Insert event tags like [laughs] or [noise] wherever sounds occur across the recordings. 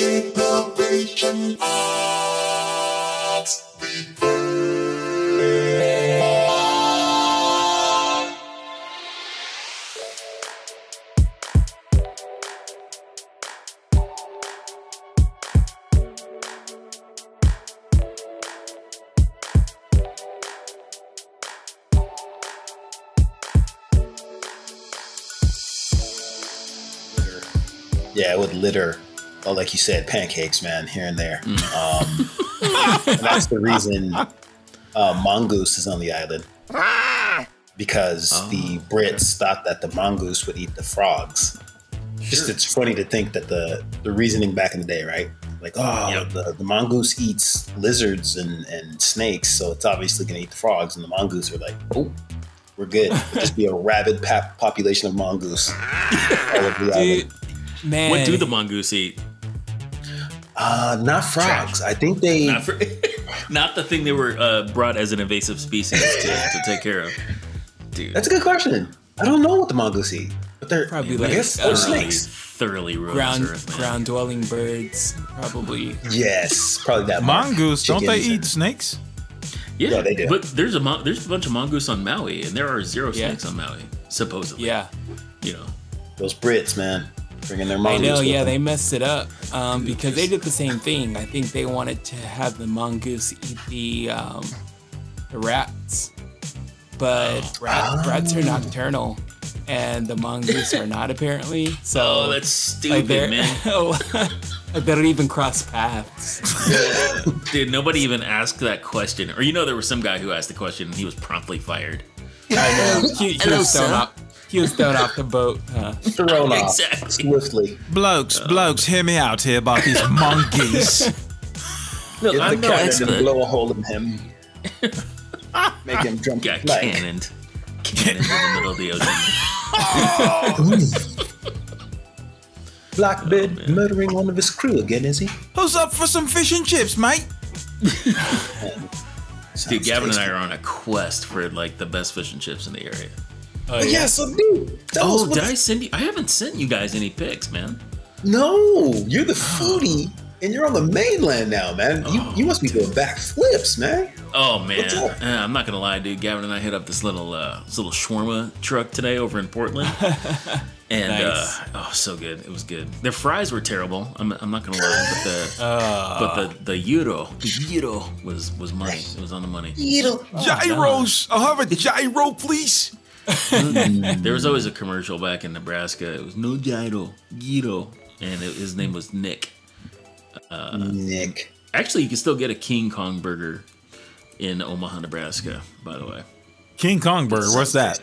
Generation X. Yeah, it would litter. Oh, like you said, pancakes, man, here and there. Mm. Um, and [laughs] that's the reason uh, mongoose is on the island because Oh, the Brits thought that the mongoose would eat the frogs. Just it's funny to think that the the reasoning back in the day, right? Like, oh, Yep. the, the mongoose eats lizards and, and snakes, so it's obviously going to eat the frogs. And the mongoose are like, oh, we're good. It'll just be a [laughs] rabid pap- population of mongoose. [laughs] all over the Dude, island. man. What do the mongoose eat? Uh, not frogs. I think they. [laughs] Not, for, [laughs] not the thing they were uh, brought as an invasive species to, to take care of. Dude, That's a good question. I don't know what the mongoose eat, but they're Probably like, guess uh, they're snakes. thoroughly ruins ground Earth, ground dwelling birds? Probably. Yes, probably that. Mongoose, don't they eat and- snakes? Yeah, Yeah, they do. But there's a mon- there's a bunch of mongoose on Maui, and there are zero Yeah. snakes on Maui, supposedly. Yeah. You know. Those Brits, man, bringing their I know, yeah, them. they messed it up um, because they did the same thing. I think they wanted to have the mongoose eat the um, the rats, but [gasps] rat, rats are nocturnal, and the mongoose are not apparently. [laughs] So Oh, that's like stupid, they're man. [laughs] [laughs] like they don't even cross paths. Dude, nobody even asked that question. Or you know, there was some guy who asked the question, and he was promptly fired. I know. He, he Hello, was thrown sir. off. He was thrown off the boat. Huh? thrown off Exactly. swiftly. Blokes, blokes, hear me out here about these [laughs] monkeys. Look, Get I'm the no cannon expert. and blow a hole in him. [laughs] Make him jump Got like. cannoned. Cannoned in the middle of the ocean. [laughs] Blackbeard oh, murdering one of his crew again, is he? Who's up for some fish and chips, mate? Dude, Gavin and I are on a quest for like the best fish and chips in the area. Oh, Yeah, so dude, tell us Oh, did I send you? I haven't sent you guys any pics, man. No, you're the foodie, and you're on the mainland now, man. You you must be doing backflips, man. Oh man, Uh, I'm not gonna lie, dude. Gavin and I hit up this little uh, this little shawarma truck today over in Portland, [laughs] and Nice. uh, oh, so good. It was good. Their fries were terrible. I'm, I'm not gonna lie, but the Uh, but the the euro the euro was was money. It was on the money. Gyros. I'll have a gyro, please. There was always a commercial back in Nebraska. It was no gyro, gyro, and it, his name was Nick. Nick. Actually, you can still get a King Kong burger in Omaha, Nebraska. By the way. King Kong burger. What's that?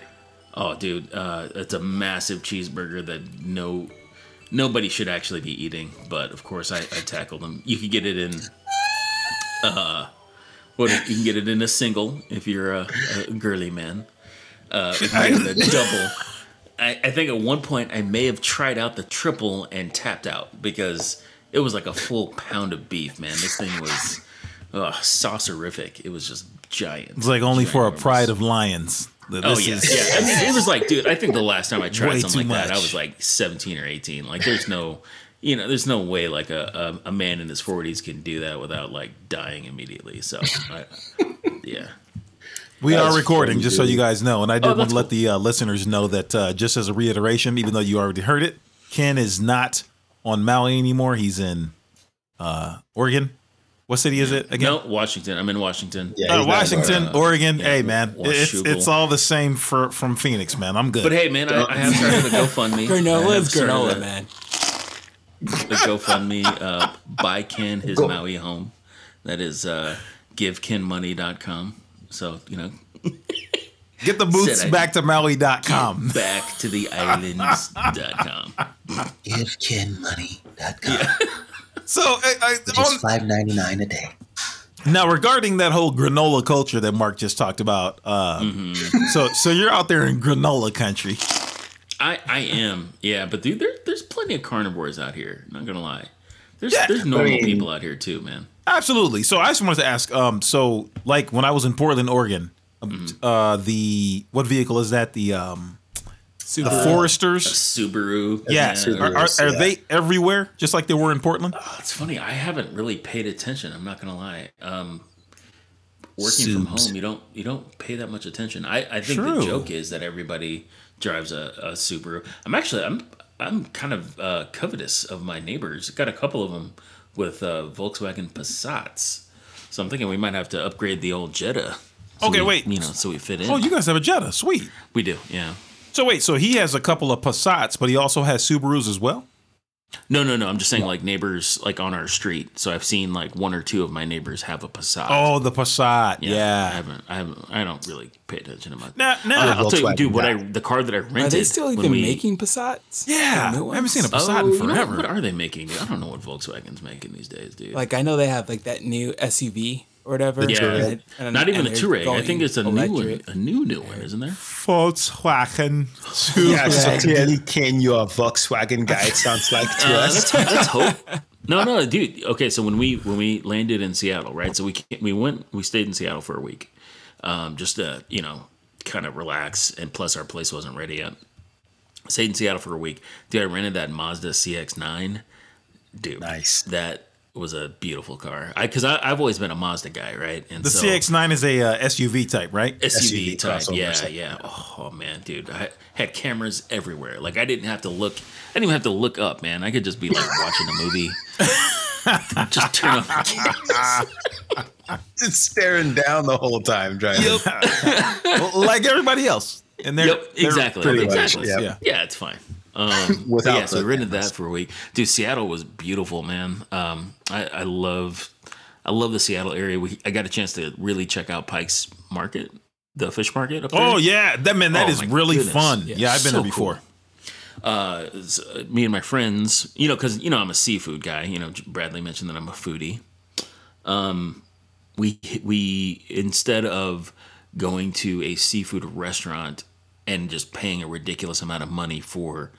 Oh, dude, uh, it's a massive cheeseburger that no nobody should actually be eating. But of course, I, I tackled them. You can get it in. Uh, what you can get it in a single if you're a, a girly man. Uh, if [laughs] you get it a double. I, I think at one point I may have tried out the triple and tapped out because it was like a full pound of beef, man. This thing was uh, saucerific. It was just giant. It's like only for a pride of lions. Oh this yeah, is- yeah. I mean, it was like, dude. I think the last time I tried something like that, I was like 17 or 18. Like, there's no, you know, there's no way like a a, a man in his 40s can do that without like dying immediately. So, I, yeah. We That's are recording, funny, just so you guys know. And I did Oh, want that's to let the uh, listeners know that uh, just as a reiteration, even though you already heard it, Ken is not on Maui anymore. He's in uh, Oregon. What city is it again? No, Washington. I'm in Washington. Yeah, Uh, he's not Washington, uh, Oregon. yeah, hey, man, it's it's all the same for from Phoenix, man. I'm good. But hey, man, I, I have started a GoFundMe. [laughs] I granola have is started granola, a- man. The GoFundMe uh, buy Ken his Go. Maui home. That is uh, givekenmoney.com. So you know, Get the boots Said I- back to Maui.com. back to the islands.com. GiveKenMoney.com. So, I, I, Just on, five ninety nine a day. now regarding that whole granola culture that Mark just talked about, uh, Mm-hmm. so so you're out there in granola country. I, I am, yeah, but dude, there, there's plenty of carnivores out here. Not gonna lie, there's Yeah, there's normal mean- people out here too, man. Absolutely. So I just wanted to ask. Um, so like when I was in Portland, Oregon, um, Mm-hmm. uh, the what vehicle is that? The um, the Subaru. Foresters. Subaru. Yeah, Subaru. are, are, are yeah. they everywhere, just like they were in Portland? It's funny. I haven't really paid attention. I'm not gonna lie. Um, working from home, you don't you don't pay that much attention. I, I think True. the joke is that everybody drives a, a Subaru. I'm actually I'm I'm kind of uh, covetous of my neighbors. Got a couple of them with uh, Volkswagen Passats. So I'm thinking we might have to upgrade the old Jetta. so Okay, we- wait. You know, so we fit in. Oh, you guys have a Jetta, sweet. we do, yeah. So wait, so he has a couple of Passats, but he also has Subarus as well. No, no, no. I'm just saying, like neighbors, like on our street. So I've seen like one or two of my neighbors have a Passat. Oh, the Passat, I yeah. haven't. I haven't. I don't really pay attention to my. no, Uh, I'll tell you, dude. What I the car that I rented. Are they still even we- making Passats? yeah, I haven't seen a? Passat Oh, in you know, forever. what are they making? I don't know what Volkswagen's making these days, dude. Like I know they have like that new SUV or whatever. yeah, and- and- not even a they're Touareg. I think it's a new one, a new new one, isn't there? Volkswagen. Yeah, so Yeah. clearly, Ken, you're a Volkswagen guy. It sounds like to [laughs] Uh, us. let's, let's hope. [laughs] No, no, dude. Okay, so when we when we landed in Seattle, right? So we ca- we went we stayed in Seattle for a week, um, just to you know kind of relax, and plus our place wasn't ready yet. Stayed in Seattle for a week. Dude, I rented that Mazda CX-9. Dude, Nice. That was a beautiful car. I because I've always been a Mazda guy, right? And The so, CX-9 is a uh, SUV type, right? SUV, SUV type. Yeah, so- yeah. Oh man, dude, I had cameras everywhere. Like I didn't have to look. I didn't even have to look up, man. I could just be like watching a movie. [laughs] just turn on the [laughs] camera. Just staring down the whole time driving. Well, [laughs] like everybody else. And they're, Yep, they're exactly, exactly. much, yeah. yeah. Yeah, it's fine. Um, [laughs] Without Without yeah, so we rented cameras. that for a week. Dude, Seattle was beautiful, man. Um, I, I love, I love the Seattle area. We, I got a chance to really check out Pike's Market, the fish market up there. Oh yeah, that man, that Oh, is really goodness. fun. Yeah, Yeah, I've been so there before. uh, s- uh, me and my friends, you know, because you know I'm a seafood guy. You know, Bradley mentioned that I'm a foodie. Um, we we instead of going to a seafood restaurant and just paying a ridiculous amount of money for,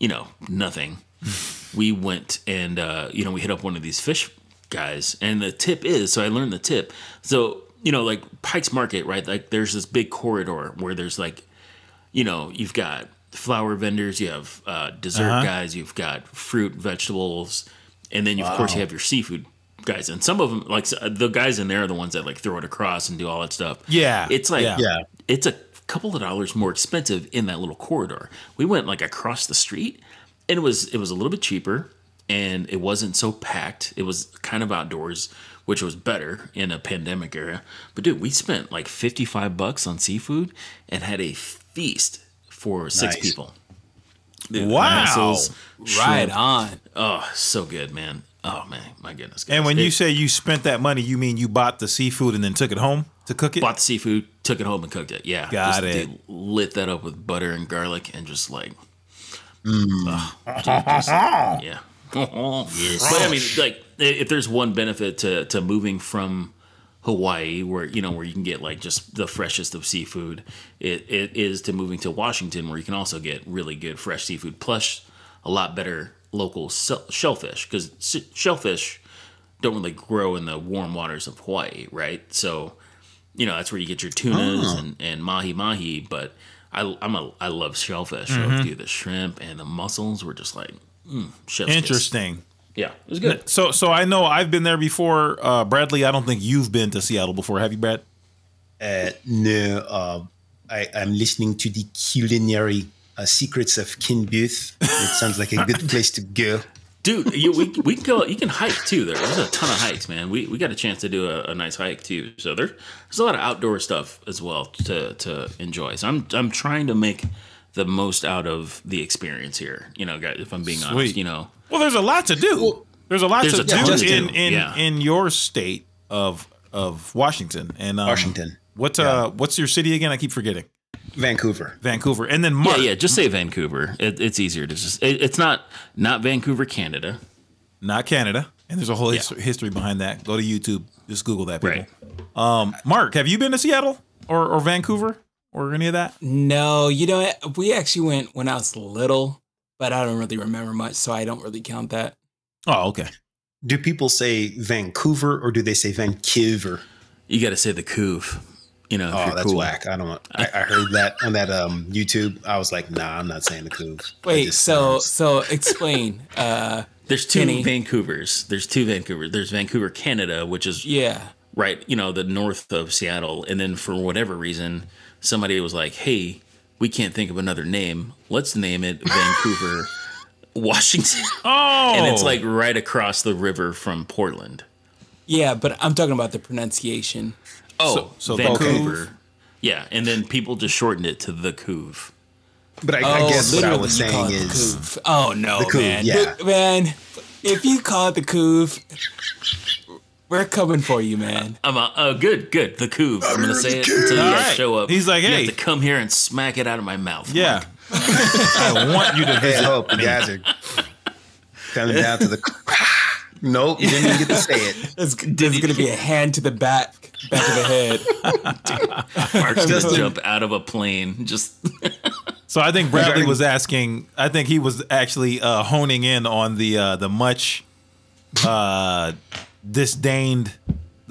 you know, nothing, [laughs] we went and uh, you know we hit up one of these fish guys, and the tip is so I learned the tip. So you know, like Pike's Market, right? Like there's this big corridor where there's like you know, you've got flower vendors, you have uh, dessert Uh-huh. guys, you've got fruit, vegetables, and then you, of course you have your seafood guys. And some of them, like the guys in there, are the ones that like throw it across and do all that stuff. Yeah, it's like yeah. Yeah. it's a couple of dollars more expensive in that little corridor. We went like across the street, and it was it was a little bit cheaper, and it wasn't so packed. It was kind of outdoors, which was better in a pandemic era. But dude, we spent like fifty five bucks on seafood and had a feast for six Nice. people. Dude, Wow. mussels, Right shrimp. on. Oh, so good, man. Oh man, my goodness. And guys. when you say you spent that money, you mean you bought the seafood and then took it home to cook it? bought the seafood, took it home and cooked it. Yeah, Got Just, it. dude, lit that up with butter and garlic and just like, Ugh, dude, just- yeah. [laughs] But I mean, like, if there's one benefit to to moving from Hawaii, where you know where you can get like just the freshest of seafood, it, it is to moving to Washington, where you can also get really good fresh seafood, plus a lot better local shellfish because shellfish don't really grow in the warm waters of Hawaii, right? So you know that's where you get your tunas and, and mahi mahi. But I I'm a I love shellfish. So dude, the shrimp and the mussels were just like mm, chef's kiss. Interesting. Yeah, it was good. So, so I know I've been there before. Uh, Bradley, I don't think you've been to Seattle before. Have you, Brad? Uh, no, uh, I, I'm listening to the culinary uh, secrets of Ken Booth. It sounds like a good place to go. Dude, you, we, we can go. You can hike too. There- There's a ton of hikes, man. We, we got a chance to do a, a nice hike too. So there, there's a lot of outdoor stuff as well to to enjoy. So I'm I'm trying to make the most out of the experience here. You know, guys, if I'm being honest, you know, Well, there's a lot to do. there's a lot there's to a do to in do, in yeah. in your state of of Washington and um, Washington. What uh, what's your city again? I keep forgetting. Vancouver. Vancouver, and then yeah, Mark. yeah. Just say Vancouver. It, it's easier to just. It, it's not not Vancouver, Canada. not Canada. And there's a whole Yeah. his- history behind that. Go to YouTube. Just Google that, people. Right. Um, Mark, have you been to Seattle or, or Vancouver or any of that? No, you know, we actually went when I was little, but I don't really remember much, so I don't really count that. Oh, okay. Do people say Vancouver or do they say Vancouver? You got to say the couve. You know, if Oh, you're that's cool. whack. I don't want. I, I heard that on that um YouTube. I was like, nah, I'm not saying the couve. That Wait, so sounds- so explain. Uh, [laughs] There's two Kenny. Vancouvers. There's two Vancouver. There's Vancouver, Canada, which is yeah. right, you know, the north of Seattle. And then for whatever reason, somebody was like, "Hey, we can't think of another name. Let's name it Vancouver, [laughs] Washington." Oh, And it's like right across the river from Portland. Yeah, but I'm talking about the pronunciation. Oh, so the Vancouver. Yeah, and then people just shortened it to the Couve. but I, I guess what I was saying is, couve. oh no, couve, man, yeah. But, man, if you call it the couve, we're coming for you, man. I'm uh, oh, good, good. The Couve. I'm gonna say it until you All guys right. show up. He's like, you "Hey." have to come here and smack it out of my mouth. yeah. [laughs] I want you to hey, visit. hope you guys are coming down to the. [laughs] nope, you didn't even get to say it. [laughs] There's, there's gonna be a hand to the back, back of the head. [laughs] Mark's [laughs] Just gonna jump out of a plane. Just So I think Bradley was asking. I think he was actually uh, honing in on the uh, the much uh, disdained,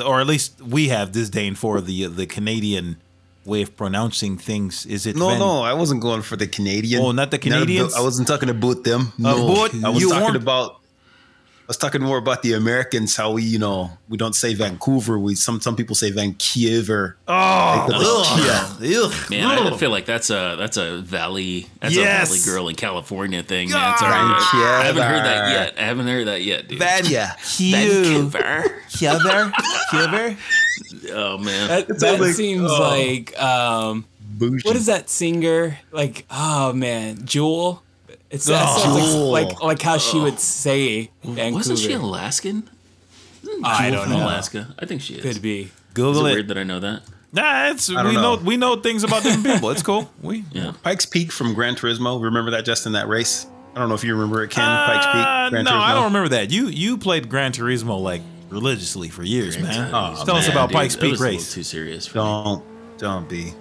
or at least we have disdain for the the Canadian way of pronouncing things. Is it No, Van- no, I wasn't going for the Canadian. Oh, not the Canadians? I wasn't talking about them. No, what? I was You talking weren't- about. I was talking more about the Americans. How we, you know, we don't say Vancouver. We some some people say Vancouver. Oh, Ugh. yeah. Ugh. man, I feel like that's a that's a valley that's Yes. a valley girl in California thing. Man. Yeah. It's already- I haven't heard that yet. I haven't heard that yet, dude. Vanya. Vancouver. Kiver, Kiver. Oh man. That, that like- seems oh. like um, what is that singer? Like, oh man, Jewel. It's Oh. like, like like how she would say Vancouver. Wasn't she Alaskan? I don't from know. Alaska. I think she is. Could be. Is it Google it. weird that I know that? Nah, it's we don't know. know. we know things about different people. It's cool. We [laughs] Yeah. Pikes Peak from Gran Turismo. Remember that just in that race? I don't know if you remember it, Ken. Pikes Uh, Peak. Gran no, Turismo. I don't remember that. You you played Gran Turismo like religiously for years, man. Oh, Tell us about Dude, Pikes Peak was a little race. Too serious. For. Don't don't be.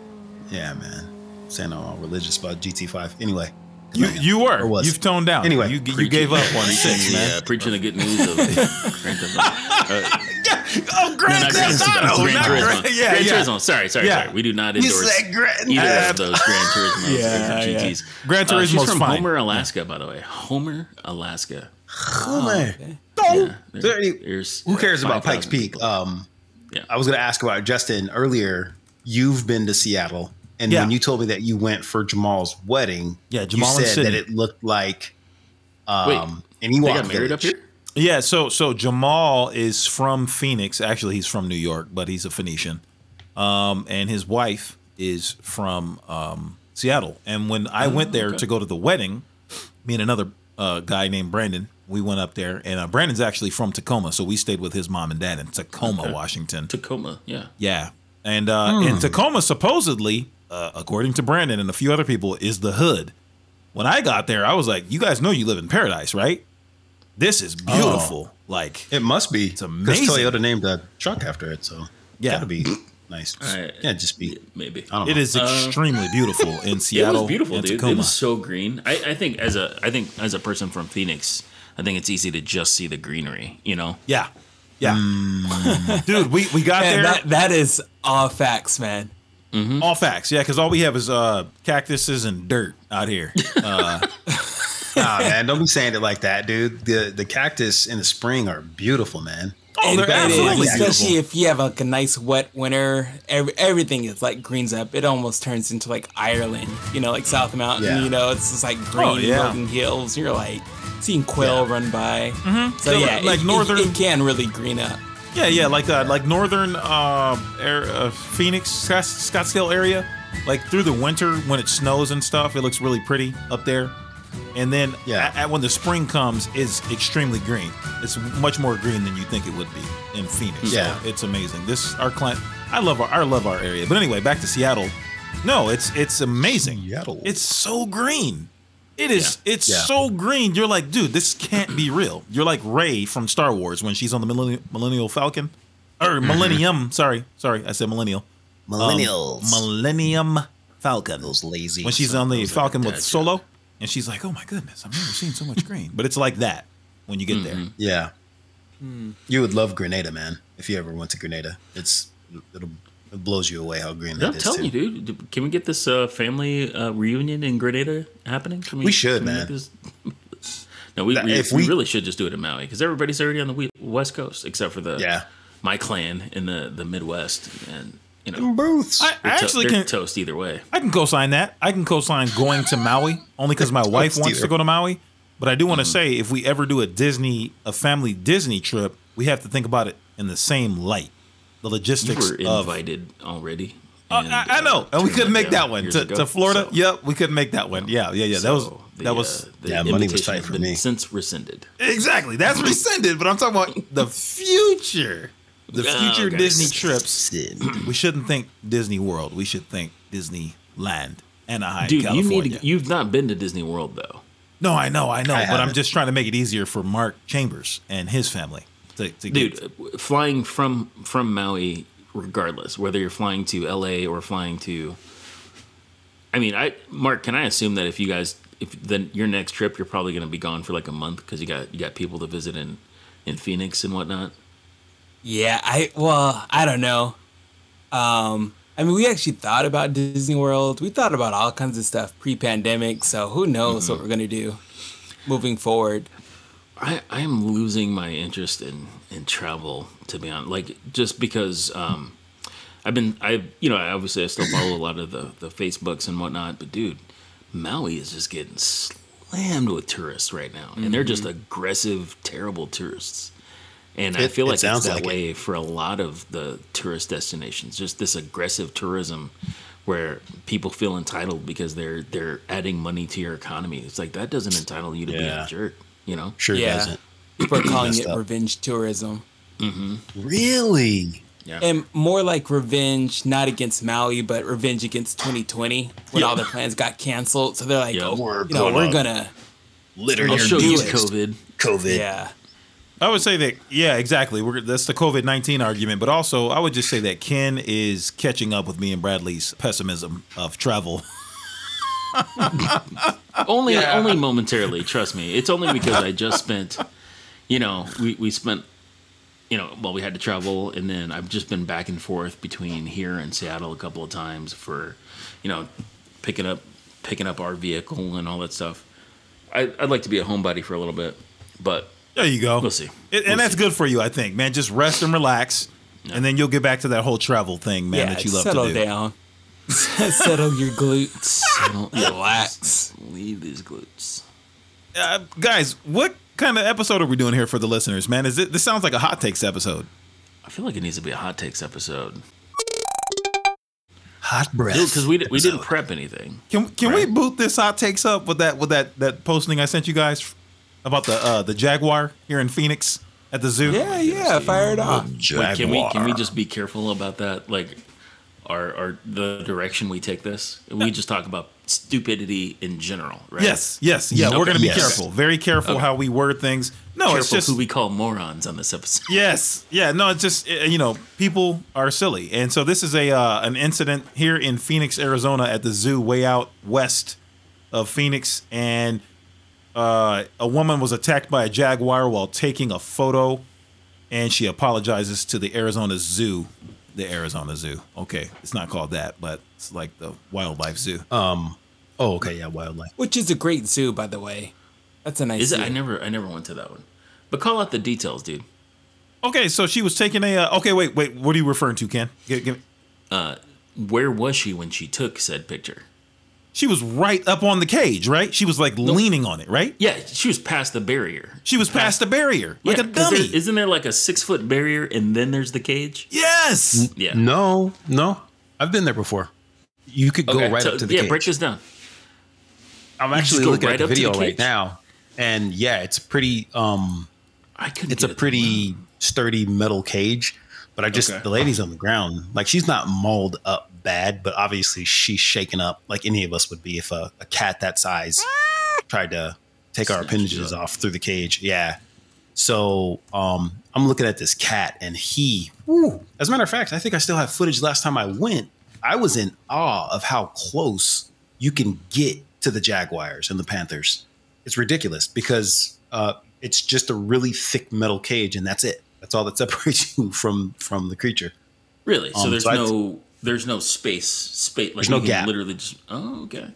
Yeah, man. Saying I'm all religious about GT5. Anyway. You you were. Was. You've toned down. Anyway, you you gave up on six, man. Yeah, preaching the good news of Grand Theft Auto. Oh, No, Grand not Grand Theft Auto. Gran Turismo. Yeah, Gran yeah. Turismo. Sorry, sorry, Yeah. sorry. We do not You endorse said Gran. either Uh, of those Gran Turismos [laughs] Yeah, or yeah. GTs. Gran Uh, she's from fine. Homer, Alaska, by the way. Homer, Alaska. Homer. Oh, man. Yeah, there- any- there's Who cares about Pikes Peak? Um, Yeah. I was going to ask about Justin earlier. You've been to Seattle, and Yeah. when you told me that you went for Jamal's wedding, Yeah, Jamal you said Sydney. that it looked like um, Wait, an they got married up here? Yeah, so so Jamal is from Phoenix. Actually, he's from New York, but he's a Phoenician. Um, and his wife is from um, Seattle. And when I went there okay. to go to the wedding, me and another uh, guy named Brandon, we went up there. And uh, Brandon's actually from Tacoma, so we stayed with his mom and dad in Tacoma, Okay. Washington. Tacoma, yeah. Yeah, and uh, and Tacoma supposedly, uh, according to Brandon and a few other people, is the hood. When I got there, I was like, "You guys know you live in paradise, right? This is beautiful. Like, It must be. It's 'cause amazing. Toyota named a truck after it, so Yeah. gotta be [clears throat] nice. I- yeah, just be. Maybe. I don't know. it is extremely beautiful [laughs] in It Seattle. was beautiful, and dude. Tacoma. It was so green. I, I think as a I think as a person from Phoenix, I think it's easy to just see the greenery. You know, yeah, yeah, [laughs] dude. We we got Man, there. that that is all facts, man. All facts, yeah, because all we have is uh, cactuses and dirt out here. [laughs] Uh, Nah, man, don't be saying it like that, dude. The the cactus in the spring are beautiful, man. oh, It- they're it is, absolutely especially beautiful. if you have like a nice wet winter. Every, everything is like greens up. It almost turns into like Ireland, you know, like South Mountain. Yeah. You know, it's just like green Oh, yeah. rolling hills. You're like seeing quail run by. So So, yeah, like it, northern- it, it can really green up. Yeah, yeah, like uh, like northern uh, air, uh, Phoenix, Scottsdale area. Like through the winter when it snows and stuff, it looks really pretty up there. And then Yeah. a- a- when the spring comes, it's extremely green. It's much more green than you think it would be in Phoenix. So Yeah. it's amazing. This our client. I love our I love our area. But anyway, back to Seattle. No, it's it's amazing. Seattle. It's so green. It is. It's Yeah. so green. You're like, dude, this can't be real. You're like Rey from Star Wars when she's on the Millennial, Millennial Falcon, or [clears throat] Millennium. Sorry, sorry, I said Millennial. Um, Millennials. Millennium Falcon. Those lazy. when she's on the Falcon with dad Solo, and she's like, "Oh my goodness, I've never seen so much green." But it's like that when you get there. Yeah. You would love Grenada, man. If you ever went to Grenada, it's it'll It blows you away how green I'm that is. telling too. you, dude. Can we get this uh, family uh, reunion in Grenada happening? Can We should, can man. make this- [laughs] no, we, That- we, if we we- really should just do it in Maui because everybody's already on the West Coast except for the Yeah. my clan in the the Midwest, and you know Booths. I, I they're, to- actually can. toast either way. I can co-sign that. I can co-sign going to Maui only because my [laughs] wife wants to go to Maui. But I do Mm-hmm. want to say, if we ever do a Disney, a family Disney trip, we have to think about it in the same light. The You logistics were of. invited already. Uh, and, I, I know, uh, and we couldn't make that one to, ago, to Florida. so- Yep, we couldn't make that one. Yeah, yeah, yeah. that was the, that was uh, the Yeah, money was invitation tight has for been me. since rescinded. exactly that's rescinded. But I'm talking about [laughs] the future, the Oh, future okay. Disney trips. We shouldn't think Disney World. We should think Disneyland, Anaheim, Dude, California. you need to, you've not been to Disney World though. No, I know, I know, I but I'm just trying to make it easier for Mark Chambers and his family to, to dude get. flying from from maui regardless whether you're flying to la or flying to i mean i mark can i assume that if you guys if then your next trip you're probably going to be gone for like a month because you got you got people to visit in in phoenix and whatnot Yeah, I well, I don't know. Um, I mean, we actually thought about Disney World. We thought about all kinds of stuff pre-pandemic. So who knows what we're gonna do moving forward? I, I am losing my interest in, in travel to be honest. Like just because um, I've been I you know obviously I still follow a lot of the the Facebooks and whatnot, but dude, Maui is just getting slammed with tourists right now, and they're just aggressive, terrible tourists. And I It- feel it like it's that like it. way for a lot of the tourist destinations. Just this aggressive tourism where people feel entitled because they're they're adding money to your economy. It's like that doesn't entitle you to be a jerk, you know? Sure Yeah. doesn't. People are [clears throat] calling it up. revenge tourism, mm-hmm. Really? Yeah. and more like revenge, not against Maui, but revenge against 2020 when all their plans got canceled. So they're like, Yeah. oh, We're you know, gonna we're gonna, Litter I'll your show you. COVID. COVID. yeah. I would say that, yeah, exactly. We're, that's the COVID 19 argument. But also, I would just say that Ken is catching up with me and Bradley's pessimism of travel. [laughs] [laughs] Only only momentarily, trust me. It's only because I just spent you know, we, we spent you know, well we had to travel and then I've just been back and forth between here and Seattle a couple of times for, you know, picking up picking up our vehicle and all that stuff. I I'd like to be a homebody for a little bit, but There you go. We'll see. It- and We'll that's see. good for you, I think, man. Just rest and relax. And then you'll get back to that whole travel thing, man, yeah, that you love settle to do. down. [laughs] settle your glutes. Relax. leave these glutes. Uh, guys, what kind of episode are we doing here for the listeners, man? Is it this sounds like a hot takes episode? I feel like it needs to be a hot takes episode. Hot breath. Because we, we didn't prep anything. Can can we boot this hot takes up with that with that that posting I sent you guys about the uh the jaguar here in Phoenix at the zoo? Yeah, yeah, fire it off. Wait, can we can we just be careful about that? Like, our our the direction we take this. We just talk about stupidity in general, right? Yes, yes, yeah. We're gonna be Yes. careful, very careful Okay. how we word things. No, it's just who we call morons on this episode. Yes, yeah, no, it's just uh, you know people are silly, and so this is a uh, an incident here in Phoenix, Arizona, at the zoo way out west of Phoenix, and uh, a woman was attacked by a jaguar while taking a photo, and she apologizes to the Arizona Zoo, the Arizona Zoo. Okay, it's not called that, but it's like the wildlife zoo. Um. Oh, okay. Yeah, wildlife. Which is a great zoo, by the way. That's a nice Is zoo. it? I never I never went to that one. But call out the details, dude. Okay, so she was taking a. Uh, okay, wait, wait. What are you referring to, Ken? Give- give- Where was she when she took said picture? She was right up on the cage, right? She was like leaning on it, right? Yeah, she was past the barrier. She was past the barrier, like yeah, a 'cause dummy. there- isn't there like a six foot barrier and then there's the cage? yes. Yeah. No, no. I've been there before. You could go Okay, right so- up to the yeah, cage. break this down. I'm just actually go looking right at the up to the video right now, and yeah, it's pretty. Um, I couldn't. it's a get it pretty sturdy metal cage, but I just Okay. the lady's on the ground. Like she's not mauled up bad, but obviously she's shaken up like any of us would be if a, a cat that size tried to take our appendages off through the cage. Yeah. So um, I'm looking at this cat, and he. whew, as a matter of fact, I think I still have footage. Last time I went, I was in awe of how close you can get to the Jaguars and the Panthers. It's ridiculous because uh, it's just a really thick metal cage, and that's it. That's all that separates [laughs] you from from the creature. Really? So Um, there's so no there's no space space like There's no gap. literally just oh okay.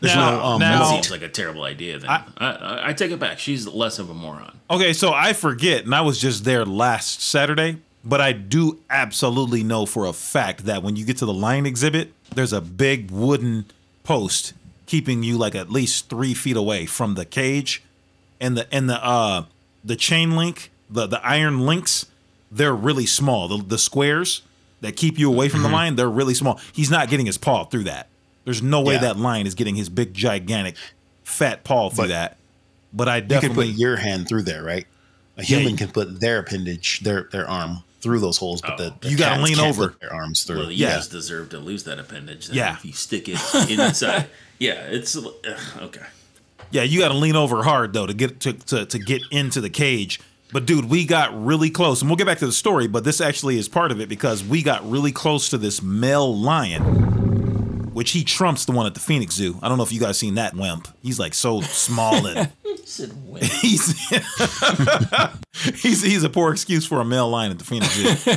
There's Now- no um, now- That seems like a terrible idea. Then I, I, I take it back. She's less of a moron. Okay, so I forget, and I was just there last Saturday, but I do absolutely know for a fact that when you get to the lion exhibit, there's a big wooden post keeping you like at least three feet away from the cage, and the and the uh the chain link, the the iron links, they're really small. The the squares that keep you away from the mm-hmm. lion, they're really small. He's not getting his paw through that. There's no way Yeah. that lion is getting his big gigantic fat paw through But that. But I You can definitely put your hand through there, right? A human you- can put their appendage, their their arm through those holes, but the, the oh. You gotta lean over. their arms through. Well, you Yeah. guys deserve to lose that appendage. Then Yeah. If you stick it inside. [laughs] yeah, it's ugh, okay. Yeah, you got to lean over hard though to get to, to to get into the cage. But dude, we got really close, and we'll get back to the story. But this actually is part of it because we got really close to this male lion, which he trumps the one at the Phoenix Zoo. I don't know if you guys seen that wimp. He's like so small and [laughs] [laughs] he's [laughs] he's he's a poor excuse for a male lion at the Phoenix Zoo.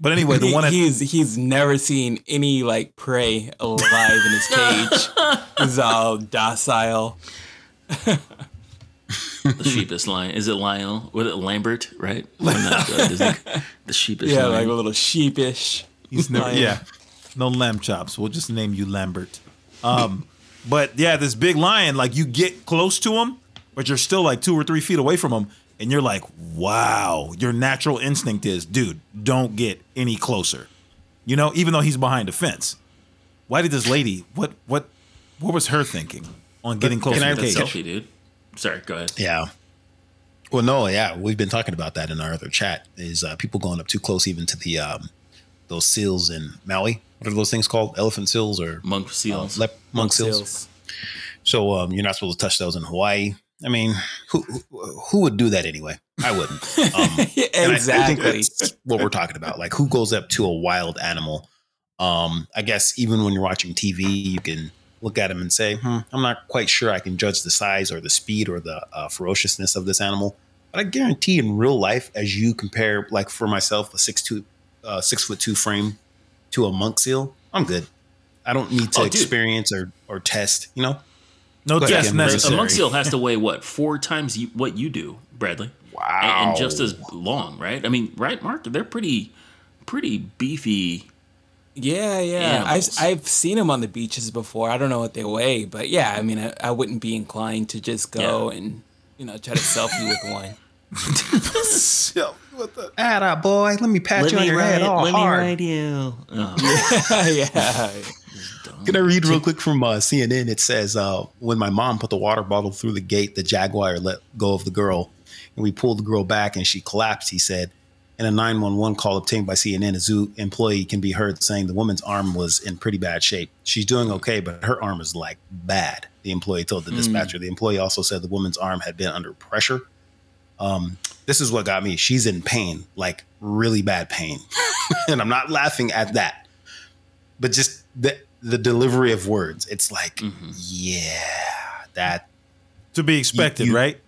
But anyway, the He- one at he's he's never seen any like prey alive in his cage. he's all docile. The sheepish lion. Is it Lionel? Was it Lambert? Right? [laughs] From that, uh, Disney- the sheepish Yeah, like a little sheepish. He's never, Lion. yeah, no lamb chops. We'll just name you Lambert. Um, but yeah, this big lion, like you get close to him, but you're still like two or three feet away from him, and you're like, wow. Your natural instinct is, dude, don't get any closer. You know, even though he's behind a fence. Why did this lady? What what what was her thinking on getting closer can I to That the cage? selfie, dude. Sorry, go ahead. Yeah. Well, no, yeah, we've been talking about that in our other chat. Is uh, people going up too close, even to the um, those seals in Maui? What are those things called? Elephant seals or Monk seals. uh, lep- monk seals? So um, you're not supposed to touch those in Hawaii. I mean, who who, who would do that anyway? I wouldn't. [laughs] Um, and I- I, think exactly. that's what we're talking about. Like, who goes up to a wild animal? Um, I guess even when you're watching TV, you can look at them and say, hmm, "I'm not quite sure I can judge the size or the speed or the uh, ferociousness of this animal." But I guarantee, in real life, as you compare, like for myself, a six two, uh, six foot two frame to a monk seal, I'm good. I don't need to Oh, experience or or test. You know, No But test again, A monk seal has to weigh what four times you, what you do, Bradley. wow, and, and just as long, right? I mean, right, Mark? They're pretty, pretty beefy. Yeah, yeah. Animals. I've I've seen them on the beaches before. I don't know what they weigh, but yeah, I mean, I, I wouldn't be inclined to just go and you know try to selfie with one. [laughs] What the? Atta boy, let me pat you on your head all hard. you. [laughs] Oh, yeah, Can I read real quick from uh, CNN? It says, uh, when my mom put the water bottle through the gate, the Jaguar let go of the girl, and we pulled the girl back, and she collapsed. He said, in a 911 call obtained by CNN, a zoo employee can be heard saying the woman's arm was in pretty bad shape. She's doing okay, but her arm is like bad. The employee told the dispatcher. The employee also said the woman's arm had been under pressure. Um, this is what got me. She's in pain, like really bad pain, [laughs] and I'm not laughing at that but just the the delivery of words it's like yeah that to be expected, You- you- right?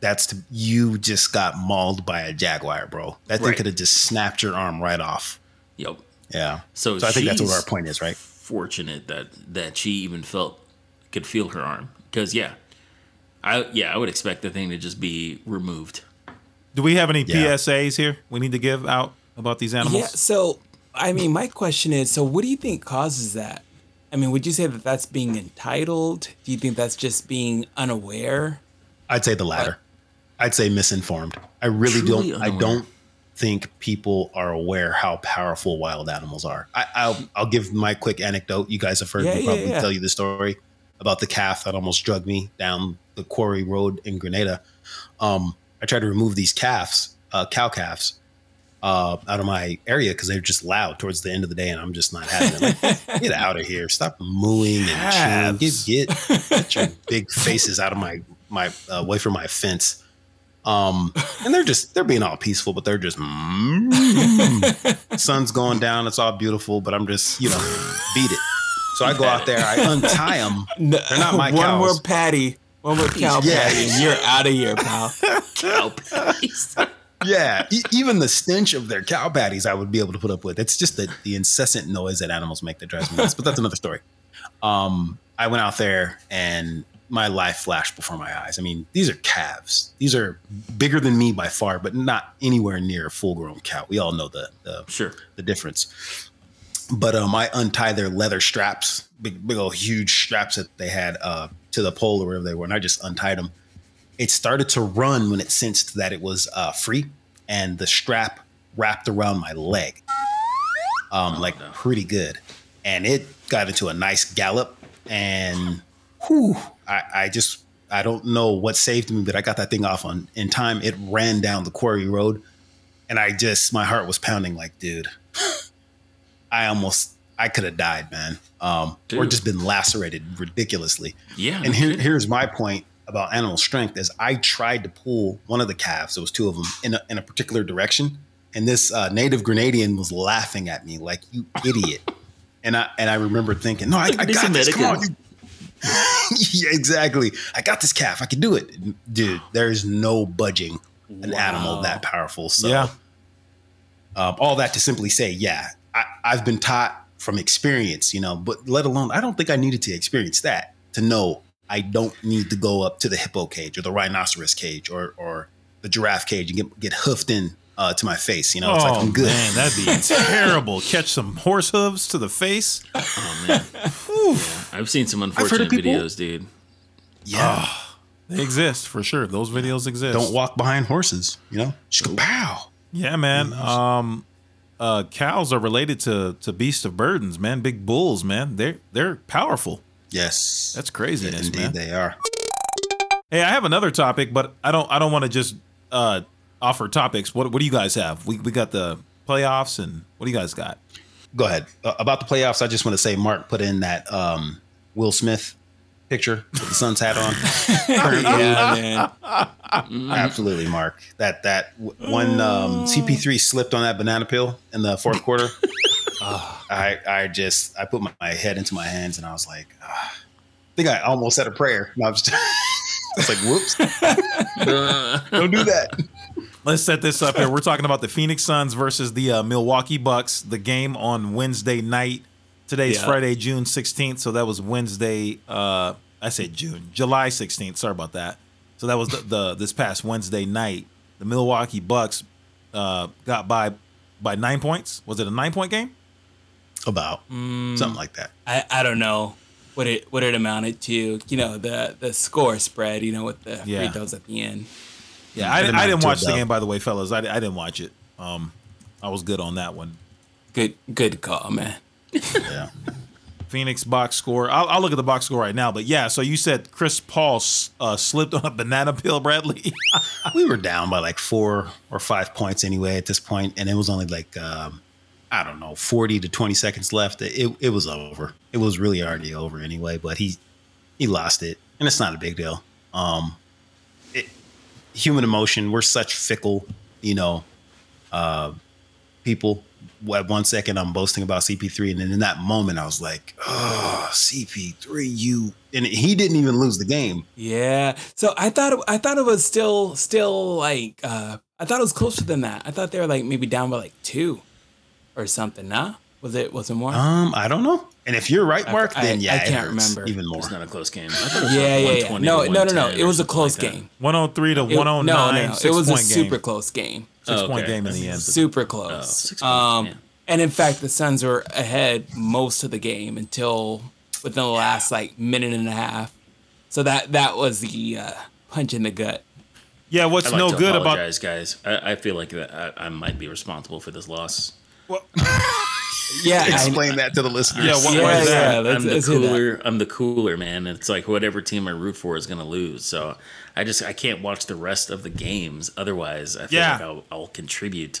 That's to, you just got mauled by a jaguar bro that thing Right. could have just snapped your arm right off Yep. yeah So, so i think that's what our point is right Fortunate that that she even felt could feel her arm because yeah, I yeah I would expect the thing to just be removed. Do we have any Yeah. PSAs here we need to give out about these animals? yeah. So, I mean, my question is, so what do you think causes that? I mean, would you say that that's being entitled? Do you think that's just being unaware? i'd say the latter i'd say misinformed i really Truly don't i don't think people are aware how powerful wild animals are I, I'll, I'll give my quick anecdote you guys have heard Yeah, me yeah, probably yeah. tell you the story about the calf that almost drugged me down the quarry road in grenada um, I tried to remove these calves, uh, cow calves, uh, out of my area because they're just loud towards the end of the day, and I'm just not having it. Like, [laughs] get out of here! Stop mooing and chewing. Get, get get your [laughs] big faces out of my my uh, away from my fence. Um, and they're just they're being all peaceful, but they're just mm, sun's going down. It's all beautiful, but I'm just you know beat it. So I go out there, I untie them. They're not my One cows. more patty. One more cow Yeah. patty, and you're out of here, pal. Cow patties. yeah, e- even the stench of their cow patties, I would be able to put up with. It's just the, the incessant noise that animals make that drives me nuts. But that's another story. Um, I went out there and my life flashed before my eyes. I mean, these are calves. These are bigger than me by far, but not anywhere near a full grown cow. We all know the, the Sure. the difference. But um, I untied their leather straps, big, big old huge straps that they had uh, to the pole or wherever they were, and I just untied them. It started to run when it sensed that it was uh, free, and the strap wrapped around my leg, um, like pretty good, and it got into a nice gallop, and whew, I, I just I don't know what saved me, but I got that thing off on in time. It ran down the quarry road, and I just my heart was pounding like, dude. [gasps] I almost I could have died, man. Um, or just been lacerated ridiculously. Yeah. And here, here's my point about animal strength: is I tried to pull one of the calves, there was two of them, in a, in a particular direction, and this uh, native Grenadian was laughing at me like, "You idiot!" And I and I remember thinking, "No, I, I got this. Come on, you [laughs] yeah, exactly. I got this calf. I can do it, dude. There's no budging an animal that powerful. So, Yeah. um, all that to simply say, yeah, I, I've been taught from experience, you know, but let alone, I don't think I needed to experience that to know I don't need to go up to the hippo cage or the rhinoceros cage or or the giraffe cage and get get hoofed in uh, to my face. You know, it's like oh I'm good. man, that'd be [laughs] terrible. Catch some horse hooves to the face. Oh man. I've seen some unfortunate people- videos, dude. Yeah, They exist for sure. Those videos exist. don't walk behind horses. You know, just go pow. Yeah, man. Um, uh, cows are related to to beasts of burdens, man. Big bulls, man. They're they're powerful. Yes, That's craziness, Indeed, man. they are. Hey, I have another topic, but I don't I don't want to just uh offer topics. What what do you guys have? We we got the playoffs, and what do you guys got? Go ahead uh, about the playoffs. I just want to say, Mark put in that um, Will Smith picture with the Suns hat on. [laughs] yeah, man. [laughs] Absolutely, Mark. That that when um, CP3 slipped on that banana peel in the fourth quarter, [laughs] I I just I put my, my head into my hands and I was like, ah. I think I almost said a prayer. And I was just, I was like, whoops, don't do that. Let's set this up here. We're talking about the Phoenix Suns versus the uh, Milwaukee Bucks. The game on Wednesday night. Today's Yeah. Friday, June 16th. So that was Wednesday. Uh, I said June, July 16th. Sorry about that. So that was the, the this past Wednesday night. The Milwaukee Bucks uh, got by by nine points. Was it a nine point game? About something like that. I, I don't know what it what it amounted to. You know the the score spread. You know with the Yeah. free throws at the end. Yeah, I, didn't- I didn't watch the dub. game by the way, fellas. I, I didn't watch it. Um, I was good on that one. Good good call, man. Yeah. [laughs] Phoenix box score. I'll, I'll look at the box score right now. But yeah, so you said Chris Paul uh, slipped on a banana peel, Bradley. [laughs] we were down by like four or five points anyway at this point, and it was only like um, I don't know, forty to twenty seconds left. It it was over. It was really already over anyway. But he he lost it, and it's not a big deal. Um, it, human emotion. We're such fickle, you know, uh, people. At one second, I'm boasting about CP3, and then in that moment, I was like, "Oh, CP3, you!" And he didn't even lose the game. Yeah. So I thought I thought it was still still like uh I thought it was closer than that. I thought they were like maybe down by like two or something. Nah, was it was it more? Um, I don't know. And if you're right, Mark, I- then yeah, I it can't remember. even more. It's not a close game. I thought it was yeah, like yeah, yeah. No, no, no, no. It was a close like that. game. 103 to It- 109. no, no, no. It was a super game. close game. Six Oh, point okay. game in the end. Super Oh, close. six points, um, man. and in fact, the Suns were ahead most of the game until within the last like minute and a half. So that that was the uh, punch in the gut. Yeah, what's I'd like no to good about apologize, guys. I, I feel like that I, I might be responsible for this loss. [laughs] Yeah, [laughs] I- Explain that to the listeners. Yeah, what- yeah, why is that? yeah. Let's, I'm the let's that. cooler. I'm the cooler man. It's like whatever team I root for is going to lose. So I just I can't watch the rest of the games. Otherwise, I feel Yeah. like I'll, I'll contribute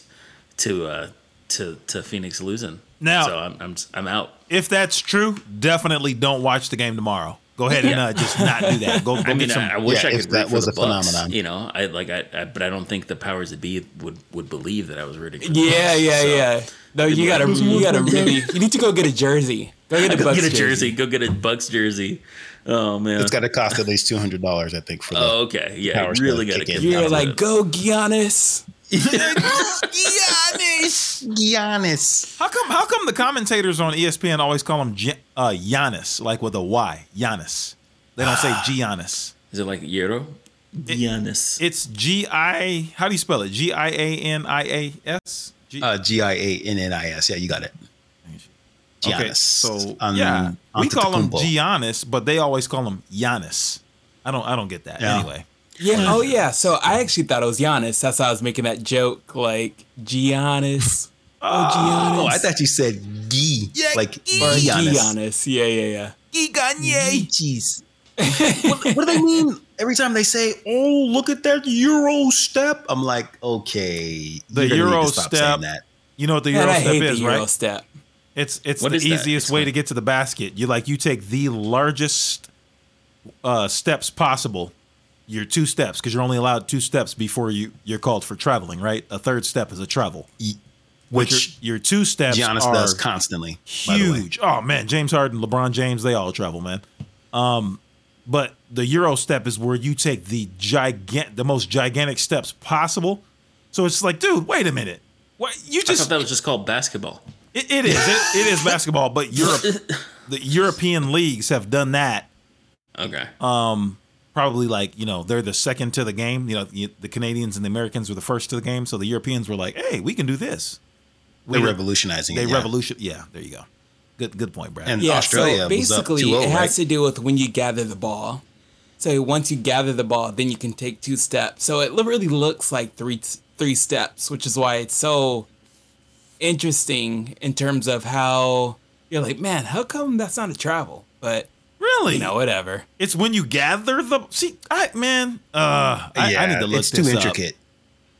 to uh to to Phoenix losing. Now- so I'm I'm I'm out. If that's true, definitely don't watch the game tomorrow. Go ahead and Yeah. uh, just not do that. Go, [laughs] go I get mean, some. I, I wish Yeah, I could that was a Bucks, phenomenon. You know, I like I, I, but I don't think the powers that be would would believe that I was rooting. for the Yeah, Bucks. yeah, So, yeah. No, you gotta, you gotta really, you need to go get a jersey. Go get a [laughs] Go Bucks get a jersey. Go get a Bucks jersey. Oh man. It's got to cost at least two hundred dollars, I think, for the oh, okay. Yeah. powers You really to got to kick get. You're like, go Giannis. Giannis. Giannis. How come? How come the commentators on ESPN always call him Gi- uh, Giannis, like with a Y? Giannis. They don't say [sighs] Giannis. Is it like Euro? Giannis. It's G I. How do you spell it? G I A N I A S. G- Uh, G I A N N I S. Yeah, you got it. Giannis. Okay, so Um, yeah, we call him Antetokounmpo. Giannis, but they always call him Giannis. I don't. I don't get that. Yeah. Anyway, Yeah. Oh yeah. So I actually thought it was Giannis. That's why I was making that joke, like Giannis. [laughs] Oh, Giannis. Oh, I thought you said Gi. Yeah, like Gi. Giannis. Giannis. Yeah, yeah, yeah. Giganye. Jeez. [laughs] what, what do they mean every time they say, "Oh, look at that Euro step"? I'm like, okay, The you're need Euro to stop step that. You know what the Man, Euro I step hate is, the Euro right? step. It's it's What the is that? easiest way to get to the basket. You like you take the largest uh, steps possible. Your two steps because you're only allowed two steps before you you're called for traveling. Right, a third step is a travel. Which your, your two steps Giannis are does constantly. by the way. huge. Oh man, James Harden, LeBron James, they all travel, man. Um, but the Euro step is where you take the gigant, the most gigantic steps possible. So it's like, dude, wait a minute. What you just I just thought that was just called basketball. it, it is. It, it is basketball, but [laughs] Europe, the European leagues have done that. Okay. Um, Probably like you know they're the second to the game. You know the, the Canadians and the Americans were the first to the game, so the Europeans were like, "Hey, we can do this." They're We- revolutionizing. They it, yeah. revolution. Yeah, there you go. Good, good point, Brad. And Yeah. Australia so was up basically, 2-0, it has right? to do with when you gather the ball. So once you gather the ball, then you can take two steps. So it really looks like three three steps, which is why it's so interesting in terms of how you're like, man, how come that's not a travel? But really, you know, whatever. It's when you gather the see, I man, uh, I, I need to look it's this too up. intricate.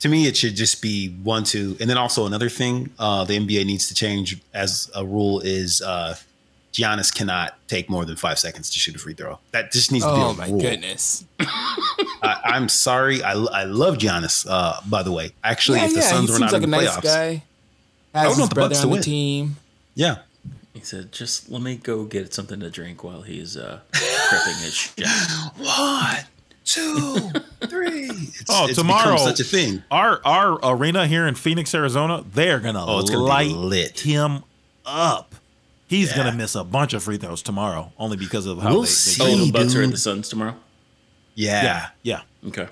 To me, it should just be one, two, and then also another thing uh, the NBA needs to change as a rule is uh, Giannis cannot take more than five seconds to shoot a free throw. That just needs to be a rule. Oh my goodness. [laughs] I, I'm sorry. I, I love Giannis. Uh, by the way, actually, yeah, if the yeah, he Suns were not like in the nice playoffs, guy. I Has would his want the brother Bucks to on the win. team. yeah, He said, "Just let me go get something to drink while he's uh, prepping his [laughs] shot." one, two, three. [laughs] It's, Oh, it's tomorrow, become such a thing. Our our arena here in Phoenix, Arizona, they are gonna, Oh, it's gonna be light lit. him up. He's Yeah. gonna miss a bunch of free throws tomorrow, only because of how We'll they, they see. Oh, the Hey, Bucks are at dude. the Suns tomorrow. Yeah. Yeah, yeah. Okay.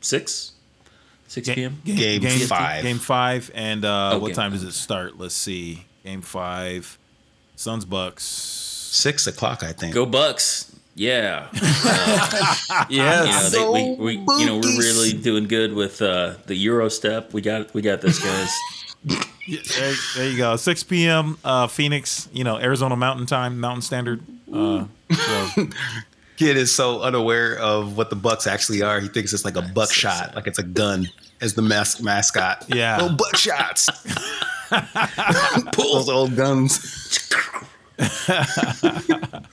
Six. Six p.m. Game five. Game five, and uh, Oh, what time five. does it start? Let's see. Game five, Suns Bucks. Six o'clock, I think. Go Bucks! Yeah. [laughs] Yeah. You know, they, we, we, you know, we're really doing good with uh, the Euro step. We got, we got this, guys. Yeah, there, there you go. 6 p.m. Uh, Phoenix. You know, Arizona Mountain Time, Mountain Standard. Uh, so, [laughs] Kid is so unaware of what the Bucks actually are. He thinks it's like a so buckshot, sad. like it's a gun as the mas- mascot. Yeah. Oh, buckshots. [laughs] Pull those old guns. [laughs]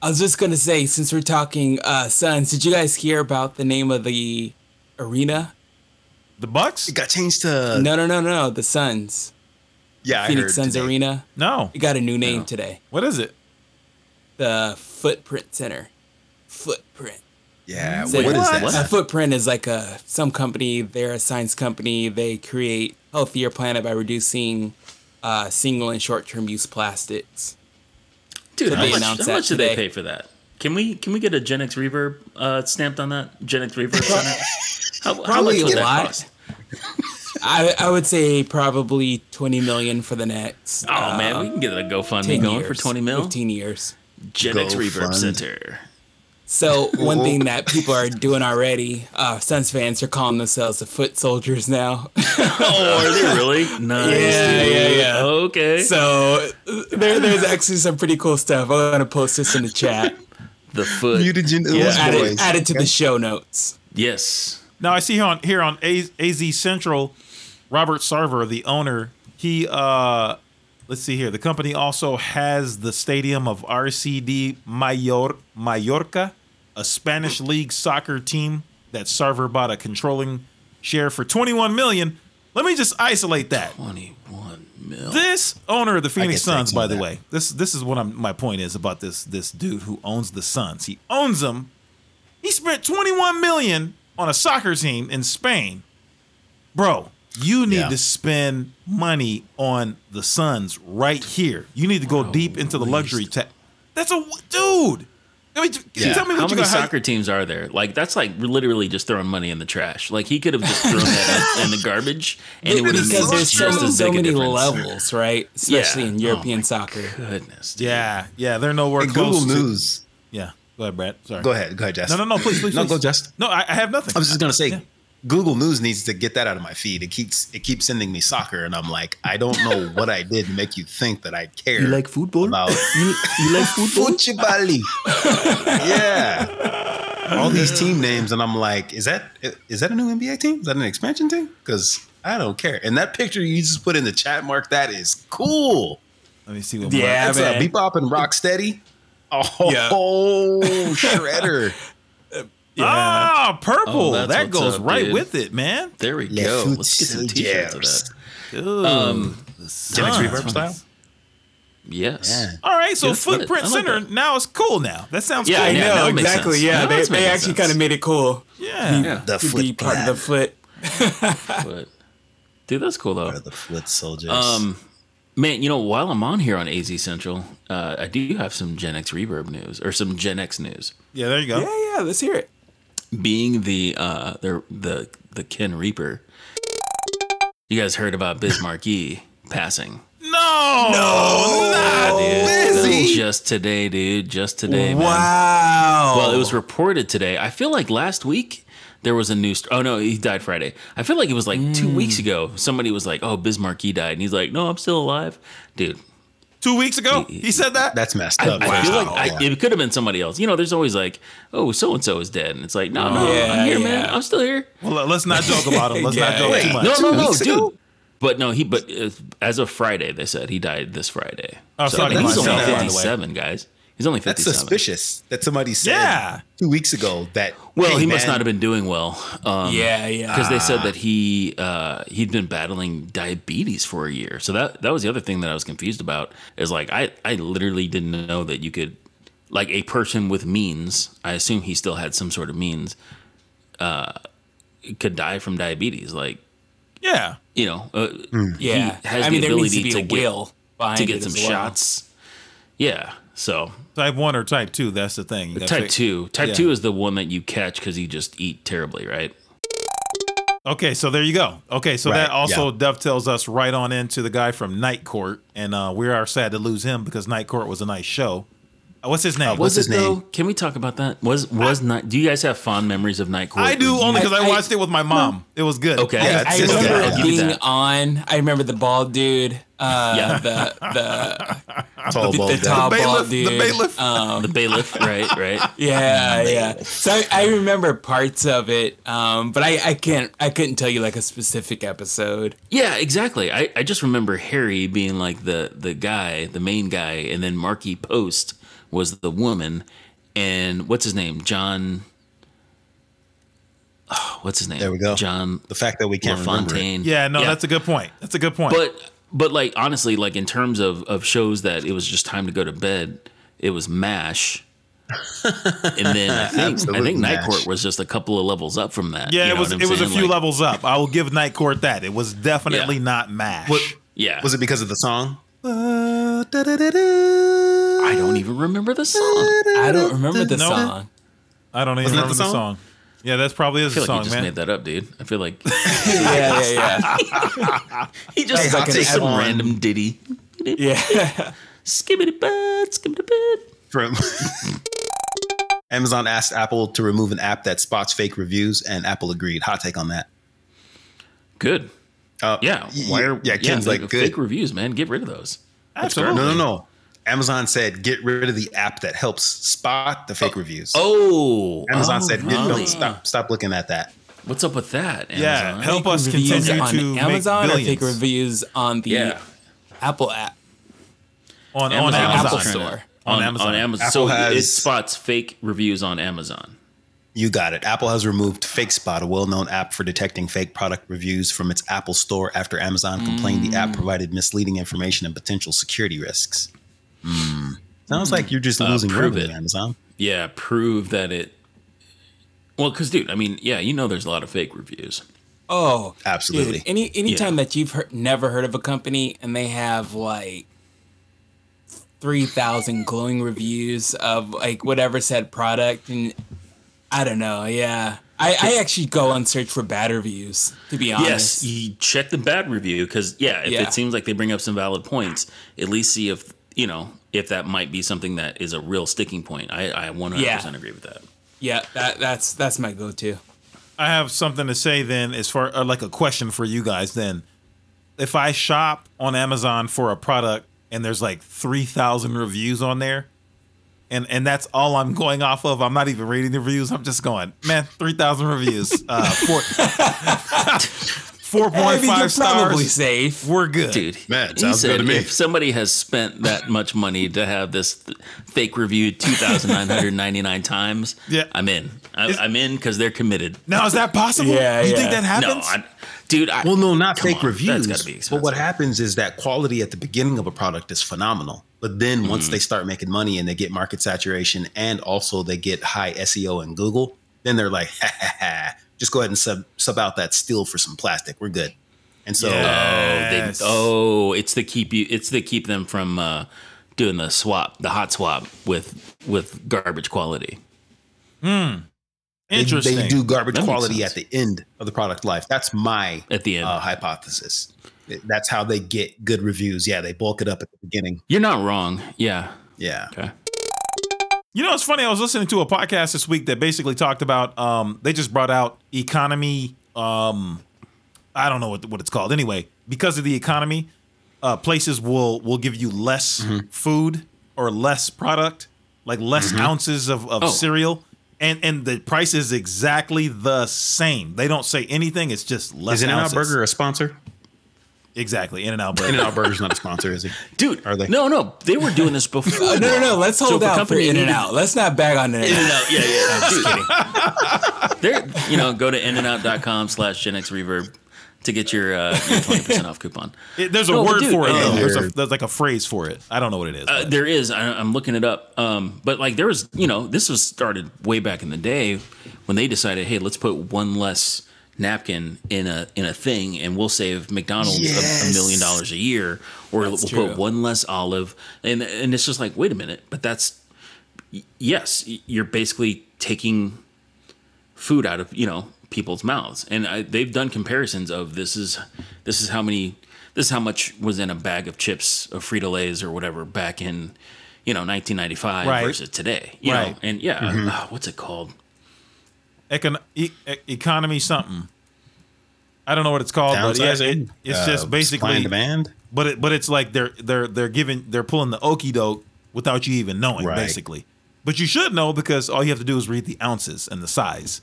I was just gonna say, since we're talking uh, Suns, did you guys hear about the name of the arena? The Bucks? It got changed to No, no, no, no, no. The Suns, yeah, I Phoenix heard Suns today. Arena. No. It got a new name No. today. What is it? The Footprint Center. Footprint. Yeah, So what is that? What? A footprint is like a some company. They're a science company. They create healthier planet by reducing uh, single and short term use plastics. Dude, So how they much, announced how that much did they pay for that? Can we can we get a Gen X Reverb uh, stamped on that? Gen X Reverb center? How, how Probably much a that lot. cost? I, I would say probably twenty million for the next. Oh man, uh, we can get a GoFundMe going years, for twenty mil. Fifteen years. Gen X Reverb fund. Center. So one thing that [laughs] people are doing already, uh, Suns fans are calling themselves the foot soldiers now. [laughs] Oh, are they really? [laughs] Nice. Yeah, dude. yeah, yeah. Okay. so uh, there, there's actually some pretty cool stuff. I'm gonna post this in the chat the foot. Mutagen yeah. added, added to the show notes. Yes. Now I see here on here on AZ, AZ Central, Robert Sarver, the owner, he uh let's see here. The company also has the stadium of RCD Mayor Mallorca, a Spanish league soccer team that Sarver bought a controlling share for 21 million. Let me just isolate that. 21 this owner of the Phoenix Suns, by the that. way, this this is what I'm, my point is about this this dude who owns the Suns. He owns them. He spent 21 million on a soccer team in Spain. Bro, you need yeah. to spend money on the Suns right here. You need to go Bro, deep into the luxury tax. That's a dude. I mean, Yeah. tell me How what many got. how- soccer teams are there? Like that's like literally just throwing money in the trash. Like he could have just thrown that in, [laughs] in the garbage, and it would have because made there's just so, as so big a many difference. levels, right? [laughs] Especially Yeah. in Oh European my soccer. Goodness. dude. Yeah, yeah, they're nowhere Hey, close. Google to- News. Yeah, go ahead, Brad. Sorry. Go ahead. Go ahead, Jess. No, no, no, please, please, No, please. go, Jess. No, I, I have nothing. I was just gonna say, Yeah. Google News needs to get that out of my feed. It keeps it keeps sending me soccer, and I'm like, I don't know [laughs] what I did to make you think that I care. You like football? about You, you like football? Fucibali. [laughs] yeah. All these team names, and I'm like, is that is that a new NBA team? Is that an expansion team? Because I don't care. And that picture you just put in the chat mark, that is cool. Let me see what. Yeah, That's man. a Bebop and Rocksteady. Oh, Yeah. [laughs] shredder. Ah, purple. Oh, that goes up, right dude. with it, man. There we Le go. Let's get some t-shirts of that. Dude, Um, the Gen X reverb style. Yes. Yeah. All right, so Yeah. Footprint I like Center that. now it's cool. Now that sounds Yeah, cool. I yeah, know now exactly. sense. Yeah, Now they, they actually kind of made it cool. yeah. Yeah. The to foot be part of the clan. [laughs] foot. Dude, that's cool though. Part of the foot soldiers. Um, man, you know, while I'm on here on AZ Central, uh, I do have some Gen X Reverb news or some Gen X news. Yeah, there you go. Yeah, yeah. Let's hear it. Being the uh, the the the Ken Reaper, you guys heard about Biz Markie passing? No, no, Yeah, dude. Just today, dude. Just today, man. Wow. Well, it was reported today. I feel like last week there was a new. St- oh no, he died Friday. I feel like it was like two weeks ago. Somebody was like, "Oh, Biz Markie died," and he's like, "No, I'm still alive, dude." Two weeks ago, he said that. That's messed I, up. I feel Wow. like I, it could have been somebody else. You know, there's always like, "Oh, so and so is dead," and it's like, "No, no, Yeah, I'm here, man. I'm still here." well, let's not joke about him. Let's not [laughs] Yeah, joke yeah. too much. No, no, no, weeks ago? dude. But no, he. But uh, as of Friday, they said he died this Friday. Oh, so sorry, and he's only sad, by the way. 57, guys. He's only That's suspicious that somebody said Yeah. two weeks ago that. Well, hey, he must not have been doing well. Um, Yeah, yeah. because they said that he uh, he'd been battling diabetes for a year. So that that was the other thing that I was confused about. Is like I I literally didn't know that you could like a person with means. I assume he still had some sort of means. Uh, could die from diabetes. Like Yeah, you know, uh, yeah. he has I the mean, there needs ability to be to a get- will to get some well. shots. Yeah. So type one or type two. That's the thing. You type fig- two, type Yeah. two is the one that you catch because you just eat terribly, right? Okay, so there you go. Okay, so Right, that also yeah. dovetails us right on into the guy from Night Court, and uh, we are sad to lose him because Night Court was a nice show. Uh, what's his name? what's Was his it though? name? Can we talk about that? Was was not? Do you guys have fond memories of Night Court? I do only because I, I- watched it with my mom. It was good. Okay. Yeah, I it's just remember that. I'll it give you being on. I remember the bald dude. Uh, Yeah. The the [laughs] Tall, the, bald the guy. tall bailiff, bald the bailiff. Um, the bailiff, right? Right. [laughs] yeah, yeah. So I, I remember parts of it, um, but I, I can't. I couldn't tell you like a specific episode. Yeah, exactly. I, I just remember Harry being like the the guy, the main guy, and then Markie Post was the woman, and what's his name? John. Oh, [sighs] what's his name? There we go. John The fact that we can't remember it. LaFontaine. Yeah, no, that's a good point. That's a good point. But but like honestly, like in terms of of shows that it was just time to go to bed, it was Mash. [laughs] and then I think I think Night Court was just a couple of levels up from that. yeah, You it was what I'm it was a few Like, levels up. I will give Night Court that. It was definitely Yeah. not Mash. What- Yeah, Was it because of the song? Uh, I don't even remember the song. I don't remember the No. song. I don't even Wasn't remember the the song? song. Yeah, that's probably I is feel the like song, you just man. made that up, dude. I feel like [laughs] Yeah, yeah, yeah. [laughs] he just Hey, like hot some on- random ditty. yeah. yeah. [laughs] Skibbity bud, skibbity bud. From Amazon asked Apple to remove an app that spots fake reviews, and Apple agreed. Hot take on that. Good. Uh, Yeah. Why are yeah? Ken's the like good. fake reviews, man. Get rid of those. Absolutely. No, no, no. Amazon said get rid of the app that helps spot the fake oh. reviews. Oh, Amazon oh, said really? don't stop stop looking at that. What's up with that? Amazon? Yeah, help us continue on to Amazon make or fake reviews on the Yeah. Apple app. on, on Amazon. Amazon. Apple Store. On On, Amazon. on Amazon. Apple so it spots fake reviews on Amazon. You got it. Apple has removed FakeSpot, a well-known app for detecting fake product reviews from its Apple Store after Amazon complained the Mm. app provided misleading information and potential security risks. Hmm. Sounds like you're just Uh, losing prove revenue, it. Amazon. Yeah, prove that it. Well, because dude, I mean, yeah, you know, there's a lot of fake reviews. Oh, Absolutely. Dude, any anytime that you've heard, never heard of a company and they have like three thousand glowing reviews of like whatever said product, and I don't know, yeah. I, I actually go and search for bad reviews. To be honest, Yes, you check the bad review because yeah, if Yeah. it seems like they bring up some valid points, at least see if you know if that might be something that is a real sticking point. I I 100 Yeah. percent agree with that. yeah, that that's that's my go-to. I have something to say then, as far or like a question for you guys. Then, if I shop on Amazon for a product and there's like three thousand reviews on there, and and that's all I'm going off of, I'm not even reading the reviews. I'm just going, man, three thousand reviews, uh, four [laughs] four point five I you're five probably safe. We're good, Dude, Man, he sounds good said to me. if somebody has spent that much money to have this th- fake review 2,999 times, Yeah. I'm in. I, I'm in because they're committed. Now is that possible? Yeah, you yeah. think that happens? No, I, dude. I, Well, no, not fake on, reviews. That's got to be but what happens is that quality at the beginning of a product is phenomenal. But then Mm-hmm. once they start making money and they get market saturation and also they get high SEO in Google, then they're like, [laughs] ha, ha, ha, just go ahead and sub, sub out that steel for some plastic. We're good. And so, Oh, they, oh, it's to keep you. It's to keep them from uh, doing the swap, the hot swap with with garbage quality. they, Interesting. they do garbage That quality at the end of the product life. That's my At the end. uh, hypothesis. That's how they get good reviews. Yeah, they bulk it up at the beginning. You're not wrong. Yeah. Yeah. Okay. You know, it's funny. I was listening to a podcast this week that basically talked about. Um, they just brought out economy. Um, I don't know what what it's called. Anyway, because of the economy, uh, places will will give you less food or less product, like less ounces of, of Oh. cereal, and and the price is exactly the same. They don't say anything. It's just less. Is In-N-Out. Burger a sponsor? Exactly. In and out burger. In-N-Out Burger's not a sponsor, is he? Dude, Are they? No, no, they were doing this before. [laughs] No, no, no. Let's hold if a out for In and Out. Let's not bag on In and In and Out. out, yeah, yeah. I'm [laughs] just kidding. There, you know, go to inandout.com slash Gen X Reverb to get your uh, [laughs] twenty percent off coupon. It- there's a No, word dude, for it. uh, though. There's, a, there's like a phrase for it. I don't know what it is. Uh, there is. I, I'm looking it up. Um, but like there was, you know, this was started way back in the day when they decided, hey, let's put one less napkin in a in a thing, and we'll save McDonald's a, a million dollars a year, or That's we'll true. put one less olive, and and it's just like, wait a minute, but that's yes, you're basically taking food out of you know people's mouths, and I, they've done comparisons of this is this is how many this is how much was in a bag of chips of Frito Lay's or whatever back in you know 1995 Right. versus today, you Right. know, and yeah, uh, what's it called? Econ- e- e- economy something. I don't know what it's called, but yeah, it, it's Uh, just basically and demand. But it, but it's like they're they're they're giving they're pulling the okey doke without you even knowing, Right. basically. But you should know because all you have to do is read the ounces and the size.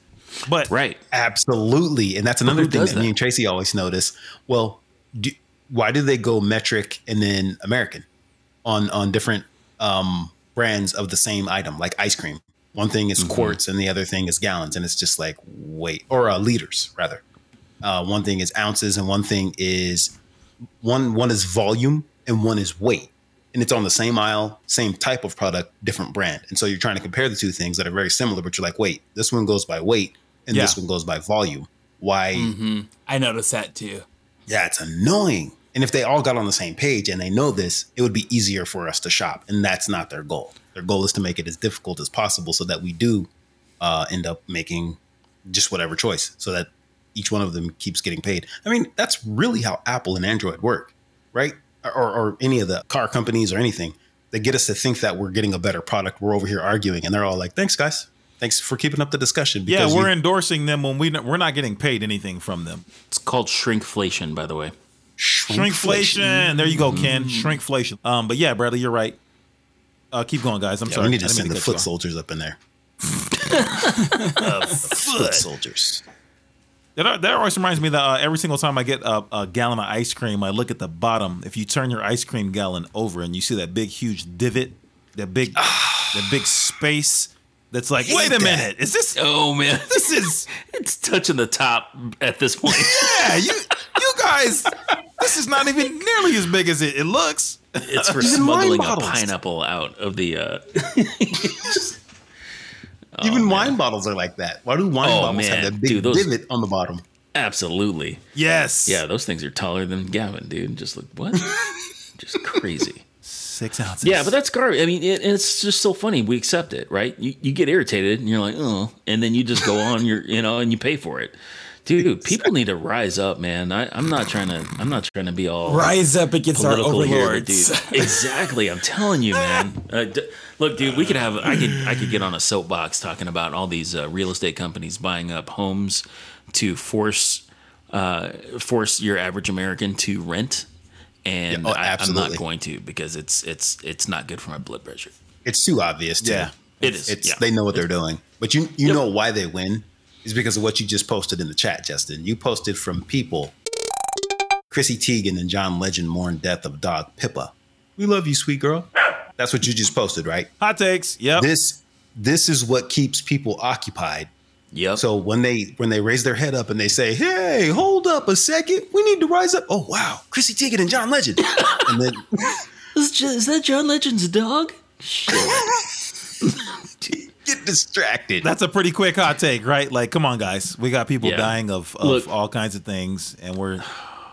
But Right. Absolutely, and that's another thing that, that? me and Tracy always notice. Well, do, why do they go metric and then American on on different um, brands of the same item, like ice cream? One thing is quarts and the other thing is gallons, and it's just like wait, or uh, liters rather. Uh, one thing is ounces, and one thing is one one is volume and one is weight and it's on the same aisle same type of product different brand and so you're trying to compare the two things that are very similar but you're like wait this one goes by weight and this one goes by volume why I noticed that too. yeah it's annoying and if they all got on the same page and they know this it would be easier for us to shop and that's not their goal their goal is to make it as difficult as possible so that we do uh, end up making just whatever choice so that each one of them keeps getting paid. I mean, that's really how Apple and Android work, right? Or, or any of the car companies or anything. They get us to think that we're getting a better product. We're over here arguing, and they're all like, "Thanks, guys. Thanks for keeping up the discussion." yeah, we're you- endorsing them when we we're not getting paid anything from them. It's called shrinkflation, by the way. Shrinkflation. There you go, Ken. Shrinkflation. Um, but yeah, Bradley, you're right. Uh, keep going, guys. I'm Yeah, sorry. we need to send the foot soldiers up in there. [laughs] foot soldiers. That, that always reminds me that uh, every single time I get a, a gallon of ice cream, I look at the bottom. If you turn your ice cream gallon over and you see that big, huge divot, that big, [sighs] that big space, that's like, wait a that. minute, is this? Oh man, [laughs] This is [laughs] it's touching the top at this point. [laughs] yeah, you you guys. This is not even nearly as big as it, it looks. It's for Even smuggling a pineapple out of the. Uh, Even wine bottles are like that. Why do wine Oh, bottles man. have that big Dude, those- divot on the bottom? Absolutely. Yes. Yeah, those things are taller than Gavin, dude. Just like what? just crazy. Six ounces. Yeah, but that's garbage. I mean, it, it's just so funny. We accept it, right? You, you get irritated and you're like, oh, and then you just go on, your, you know, and you pay for it. Dude, people need to rise up, man. I, I'm not trying to. I'm not trying to be all Rise up against our overlords. dude. Exactly. I'm telling you, man. [laughs] Uh, d- look, dude, we could have. I could. I could get on a soapbox talking about all these uh, real estate companies buying up homes to force uh, force your average American to rent, and Yeah, oh, I, I'm not going to because it's it's it's not good for my blood pressure. It's too obvious. Too. Yeah. It is. It's yeah. they know what they're doing. But you you Yep. know why they win is because of what you just posted in the chat, Justin. You posted from people. Chrissy Teigen and John Legend mourn death of dog Pippa. We love you, sweet girl. That's what you just posted, right? hot takes. Yep. This this is what keeps people occupied. Yep. So when they when they raise their head up and they say, "Hey, hold up a second, we need to rise up." Oh wow, Chrissy Teigen and John Legend, [coughs] and then is, is that John Legend's dog? [laughs] Get distracted. That's a pretty quick hot take, right? Like, come on, guys. We got people Yeah. dying of, of Look- all kinds of things, and we're.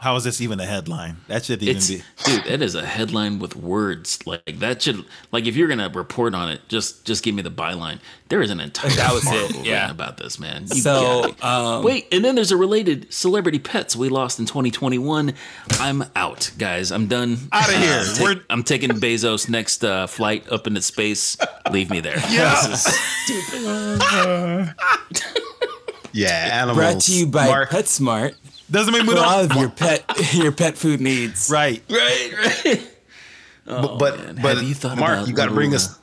How is this even a headline? That shouldn't even It's be. dude, that is a headline with words. Like that should like if you're gonna report on it, just just give me the byline. There is an entire That was it, article yeah. about this man. You So, um, wait, and then there's a related celebrity pets we lost in 2021. I'm out, guys. I'm done. Out of here. I'm, ta- We're- I'm taking Bezos' next uh, flight up into space. Leave me there. Yeah. This is- [laughs] yeah, animals. Brought to you by Mark, PetSmart Doesn't mean we for don't. of [laughs] your pet your pet food needs. Right. right, right. but but, oh, man. but Have you thought Mark, about you got to bring us.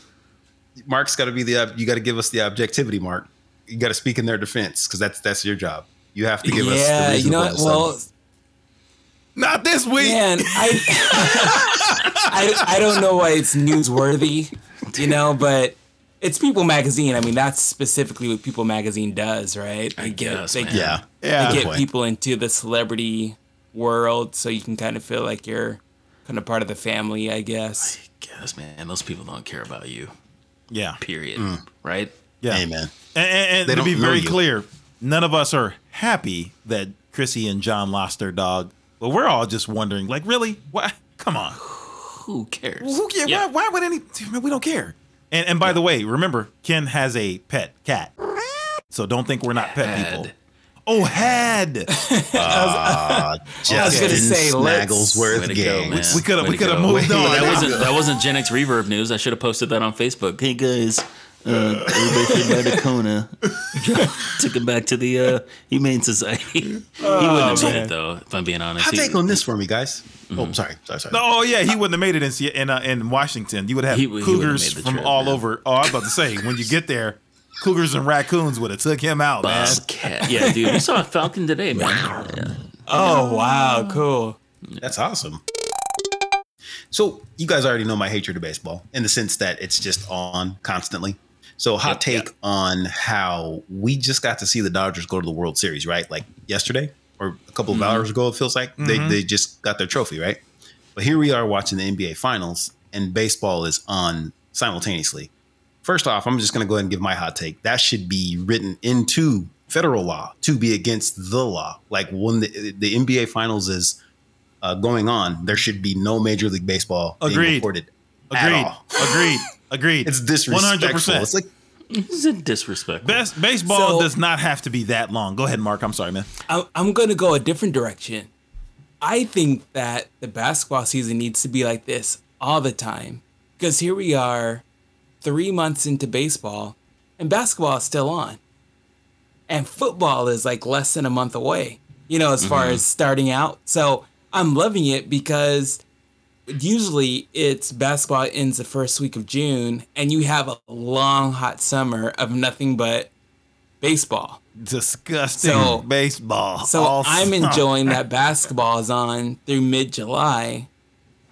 Mark's got to be the. You got to give us the objectivity, Mark. You got to speak in their defense because that's that's your job. You have to give us. Yeah, you know what? Well. Not this week. man, I, [laughs] I I don't know why it's newsworthy, you know, but it's People Magazine. I mean, that's specifically what People Magazine does, right? They get guess, they, man. yeah, Yeah. they get point. people into the celebrity world, so you can kind of feel like you're kind of part of the family, I guess. I guess, man, those people don't care about you. Yeah. Period. Mm. Right? Yeah. Amen. And, and, and They to be very clear, none of us are happy that Chrissy and John lost their dog. But we're all just wondering, like, really? Why? Come on. Who cares? Who cares? Yeah. Why, why would any? We don't care. And and by the way, remember, Ken has a pet cat, so don't think we're not pet Had. people. Oh, had [laughs] Uh, Justin gonna say, let's- Snagglesworth Way to go, man. we coulda- we coulda moved on. That wasn't that wasn't Gen X Reverb news. I should have posted that on Facebook. Hey guys, uh, everybody say bye to Kona. [laughs] Took him back to the uh, Humane Society. he wouldn't have made it though. If I'm being honest, Hot He- take on this for me, guys. Oh, sorry, sorry, sorry. No, oh yeah, he wouldn't have made it in Se- in, uh, in Washington. You would have He would- he wouldn't have cougars made the from trip, all man. over. Oh, I was about to say, when you get there, cougars and raccoons would have took him out, man. Bobcat. Yeah, dude. We saw a falcon today, man. Yeah. Oh wow, cool. That's awesome. So you guys already know my hatred of baseball in the sense that it's just on constantly. So hot Yep, take yep. on how we just got to see the Dodgers go to the World Series, right? Like yesterday or a couple of hours ago, it feels like they, they just got their trophy, right? But here we are watching the NBA finals and baseball is on simultaneously. First off, I'm just going to go ahead and give my hot take. That should be written into federal law to be against the law. Like when the, the NBA finals is uh, going on, there should be no Major League Baseball being Agreed. reported at Agreed. Agreed. [laughs] Agreed. It's disrespectful. 100%. It's like This is disrespectful. Best baseball So- does not have to be that long. Go ahead, Mark. I'm sorry, man. I'm, I'm going to go a different direction. I think that the basketball season needs to be like this all the time. Because here we are, three months into baseball, and basketball is still on. And football is like less than a month away, you know, as far mm-hmm. as starting out. So I'm loving it because usually it's basketball ends the first week of June, and you have a long, hot summer of nothing but baseball. Disgusting So- baseball. So all I'm summer. enjoying that [laughs] basketball is on through mid July,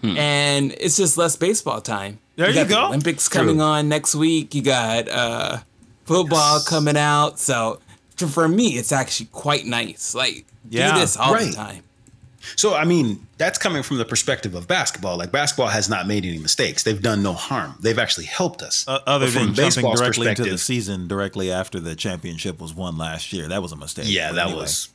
and it's just less baseball time. There you got the go. Olympics coming on next week. You got uh, football coming out. So for, for me, it's actually quite nice. Like Yeah, do this all right. the time. So. I mean, that's coming from the perspective of basketball. Like basketball has not made any mistakes. They've done no harm. They've actually helped us. Uh, other But than jumping directly into the season directly after the championship was won last year, that was a mistake. Yeah, But that anyway. was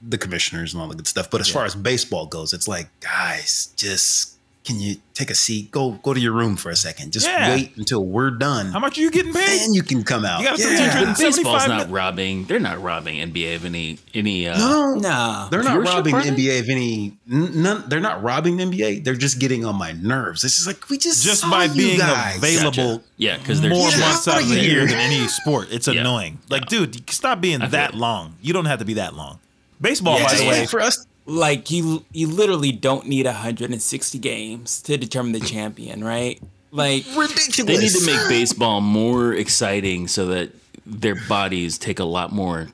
the commissioners and all the good stuff. But as far as baseball goes, it's like, guys, just can you take a seat? Go go to your room for a second. Just Yeah. wait until we're done. How much are you getting paid? Then you can come out. You got Yeah. Baseball's not mi- robbing. They're not robbing NBA of any any. Uh, No, Nah. They're not robbing are? NBA of any. None. They're not robbing NBA. They're just getting on my nerves. This is like we just just saw by you being guys. available Yeah, because they're more Get months out out of of the year than any sport. It's Yeah. annoying. Like, dude, stop being feel that it. long. You don't have to be that long. Baseball, Yeah, by the way, for us. Like you you literally don't need 160 games to determine the champion, right? Like Ridiculous. They need to make baseball more exciting so that their bodies take a lot more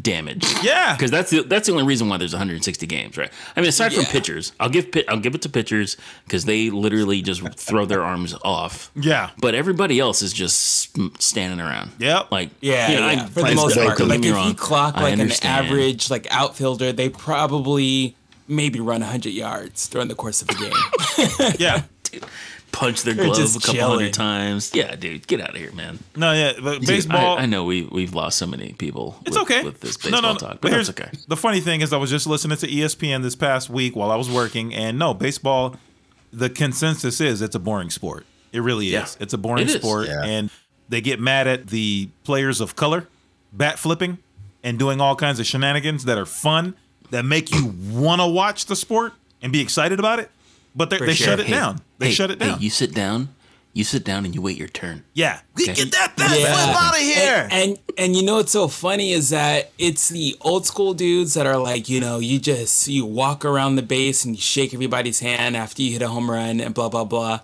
damage. Yeah. because that's the that's the only reason why there's 160 games, right? I mean, aside from pitchers, I'll give I'll give it to pitchers because they literally just throw their arms off. Yeah. But everybody else is just standing around. Yep. Like yeah, you know, yeah, for the most don't part. Like if wrong. you clock like an average like outfielder, they probably maybe run 100 yards during the course of a game. yeah. [laughs] punch their They're glove a couple chilling. hundred times. Yeah, dude, get out of here, man. No, yeah. But Dude, baseball. I, I know we we've lost so many people. It's with, okay. with this baseball talk, but here's okay. The funny thing is, I was just listening to ESPN this past week while I was working, and no, baseball. The consensus is it's a boring sport. It really is. Yeah. It's a boring It is. sport, Yeah. and they get mad at the players of color, bat flipping, and doing all kinds of shenanigans that are fun that make you want to watch the sport and be excited about it. But they, they sure. shut it Hey, down. They hey, shut it down. hey, down. you sit down. You sit down and you wait your turn. yeah, Okay. get that bat Yeah. flip out of here. And, and and you know what's so funny is that it's the old school dudes that are like, you know, you just you walk around the base and you shake everybody's hand after you hit a home run and blah blah blah.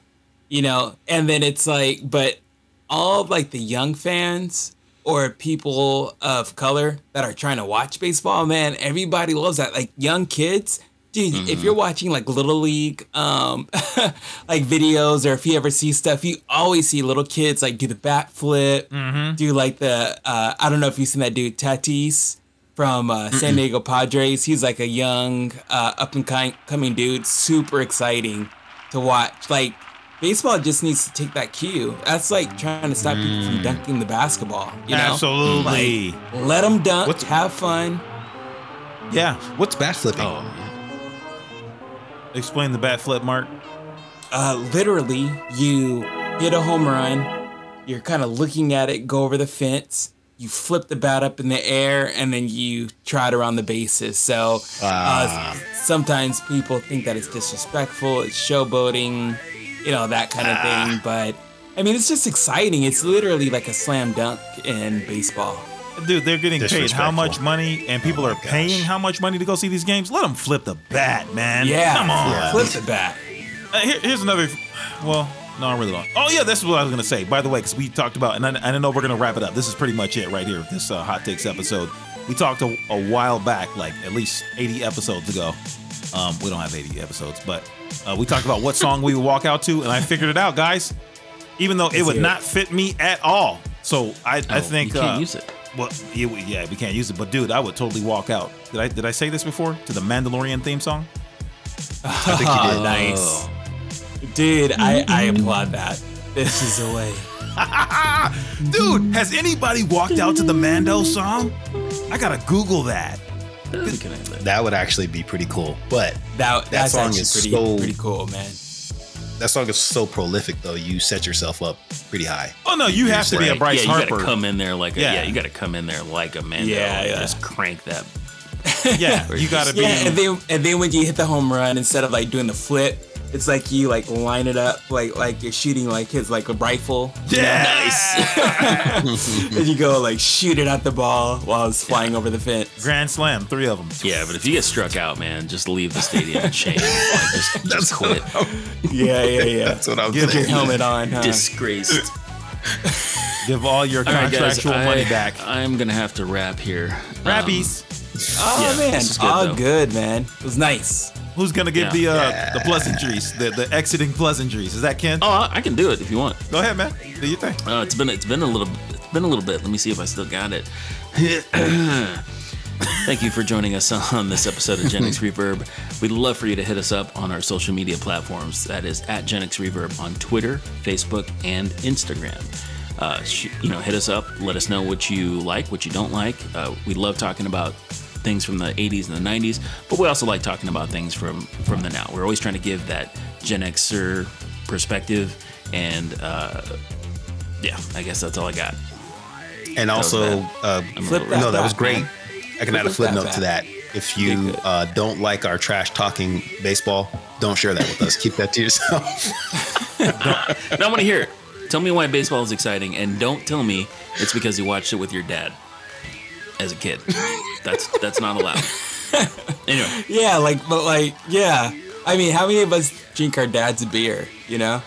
You know, and then it's like, but all of like the young fans or people of color that are trying to watch baseball, man, everybody loves that. Like young kids, dude, if you're watching like little league um [laughs] like videos or if you ever see stuff, you always see little kids like do the bat flip, do like the uh I don't know if you've seen that dude Tatis from uh, San Diego Padres. He's like a young uh, up and coming dude, super exciting to watch. Like baseball just needs to take that cue. That's like trying to stop people from dunking the basketball. You know, Absolutely. let them dunk, What's- have fun. yeah. What's bat flipping? Oh, yeah. Explain the bat flip, Mark. uh, literally you hit a home run. You're kind of looking at it go over the fence. You flip the bat up in the air and then you try trot around the bases. So uh, sometimes people think that it's disrespectful it's showboating you know that kind of thing but i mean it's just exciting. It's literally like a slam dunk in baseball Dude, they're getting paid how much money, and people are gosh. paying how much money to go see these games? Let them flip the bat, man. yeah come on. Yeah. flip the bat Uh, here- here's another. Well, no, I really don't. Oh yeah, this is what I was gonna say. By the way, because we talked about, and I, I know we're gonna wrap it up. This is pretty much it right here. This uh, hot takes episode. We talked a, a while back, like at least 80 episodes ago. Um, we don't have 80 episodes, but uh, we talked about what song we would walk out to, and I figured it out, guys. Even though it would not fit me at all, so I, I Oh, think you can't uh, use it. Well, yeah, we- yeah, we can't use it, but dude, I would totally walk out. Did I did I say this before to the Mandalorian theme song? I think you did. Oh. nice dude I, I applaud that this is the way [laughs] Dude, has anybody walked out to the Mando song? I gotta Google that. We can have that. That would actually be pretty cool. But that, that's song is pretty so- pretty cool man that song is so prolific, though. You set yourself up pretty high. Oh no, you have to be a right. Bryce yeah, you Harper. gotta come in there like a, Yeah. yeah. you gotta come in there like a man. Yeah, yeah. Just crank that. [laughs] yeah, you gotta be. Yeah, and then and then when you hit the home run, instead of like doing the flip, it's like you like line it up like like you're shooting like his like a rifle. yeah, [laughs] And you go like shoot it at the ball while it's flying over the fence. Grand Slam, three of them. Yeah, but if you get struck out, man, just leave the stadium in shame. [laughs] Like, just, just quit. Yeah, yeah, yeah. That's what I'm Give Put your helmet on. Huh? Disgraced. Give all your [laughs] All right, guys, contractual I, money back. I'm gonna have to wrap here. Um, oh yeah, man, this good, all though. good, man. It was nice. Who's gonna give Yeah. the uh, Yeah. the pleasantries, the the exiting pleasantries? Is that Ken? Oh, I I can do it if you want. Go ahead, man. Do your thing. Uh, it's been it's been a little it's been a little bit. Let me see if I still got it. [coughs] Thank you for joining us on this episode of Genix [laughs] Reverb. We'd love for you to hit us up on our social media platforms. That is at Gen X Reverb on Twitter, Facebook, and Instagram. Uh, sh- you know, hit us up. Let us know what you like, what you don't like. Uh, we love talking about things from the 80s and the 90s, but we also like talking about things from from the now. We're always trying to give that Gen Xer perspective, and uh, yeah, I guess that's all I got. And was also, uh, Flip that no, that was great. man. I can add a Flip note footnote to that. If you uh, don't like our trash talking baseball, don't share that with us. Keep that to yourself. [laughs] No, I want to hear it. Tell me why baseball is exciting, and don't tell me it's because you watched it with your dad as a kid. That's that's not allowed. [laughs] Anyway, Yeah, like, but like, yeah. I mean, how many of us drink our dad's beer? You know,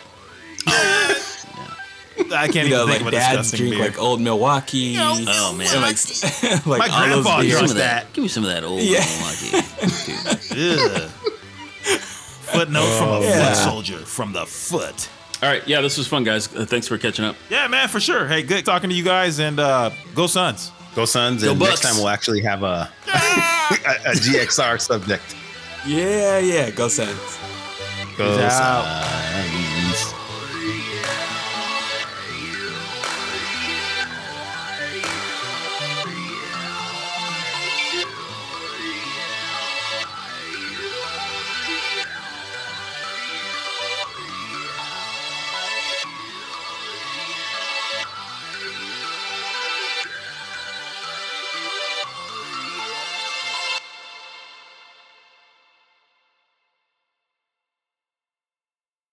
I can't you know, even like of a dads drink beer. like old Milwaukee. oh man, and, like, [laughs] [laughs] like My all those grandpa beers. give me drinks some of that. that. Give me some of that old Yeah. Milwaukee. Ugh. Footnote from a Yeah. foot soldier from the foot. All right, yeah, this was fun, guys. Uh, thanks for catching up. Yeah, man, for sure. Hey, good talking to you guys, and uh, go Suns. Go Suns, Go and Bucks. next time we'll actually have a, [laughs] a, a GXR subject. Yeah, yeah. Go Suns. Go Peace. Suns.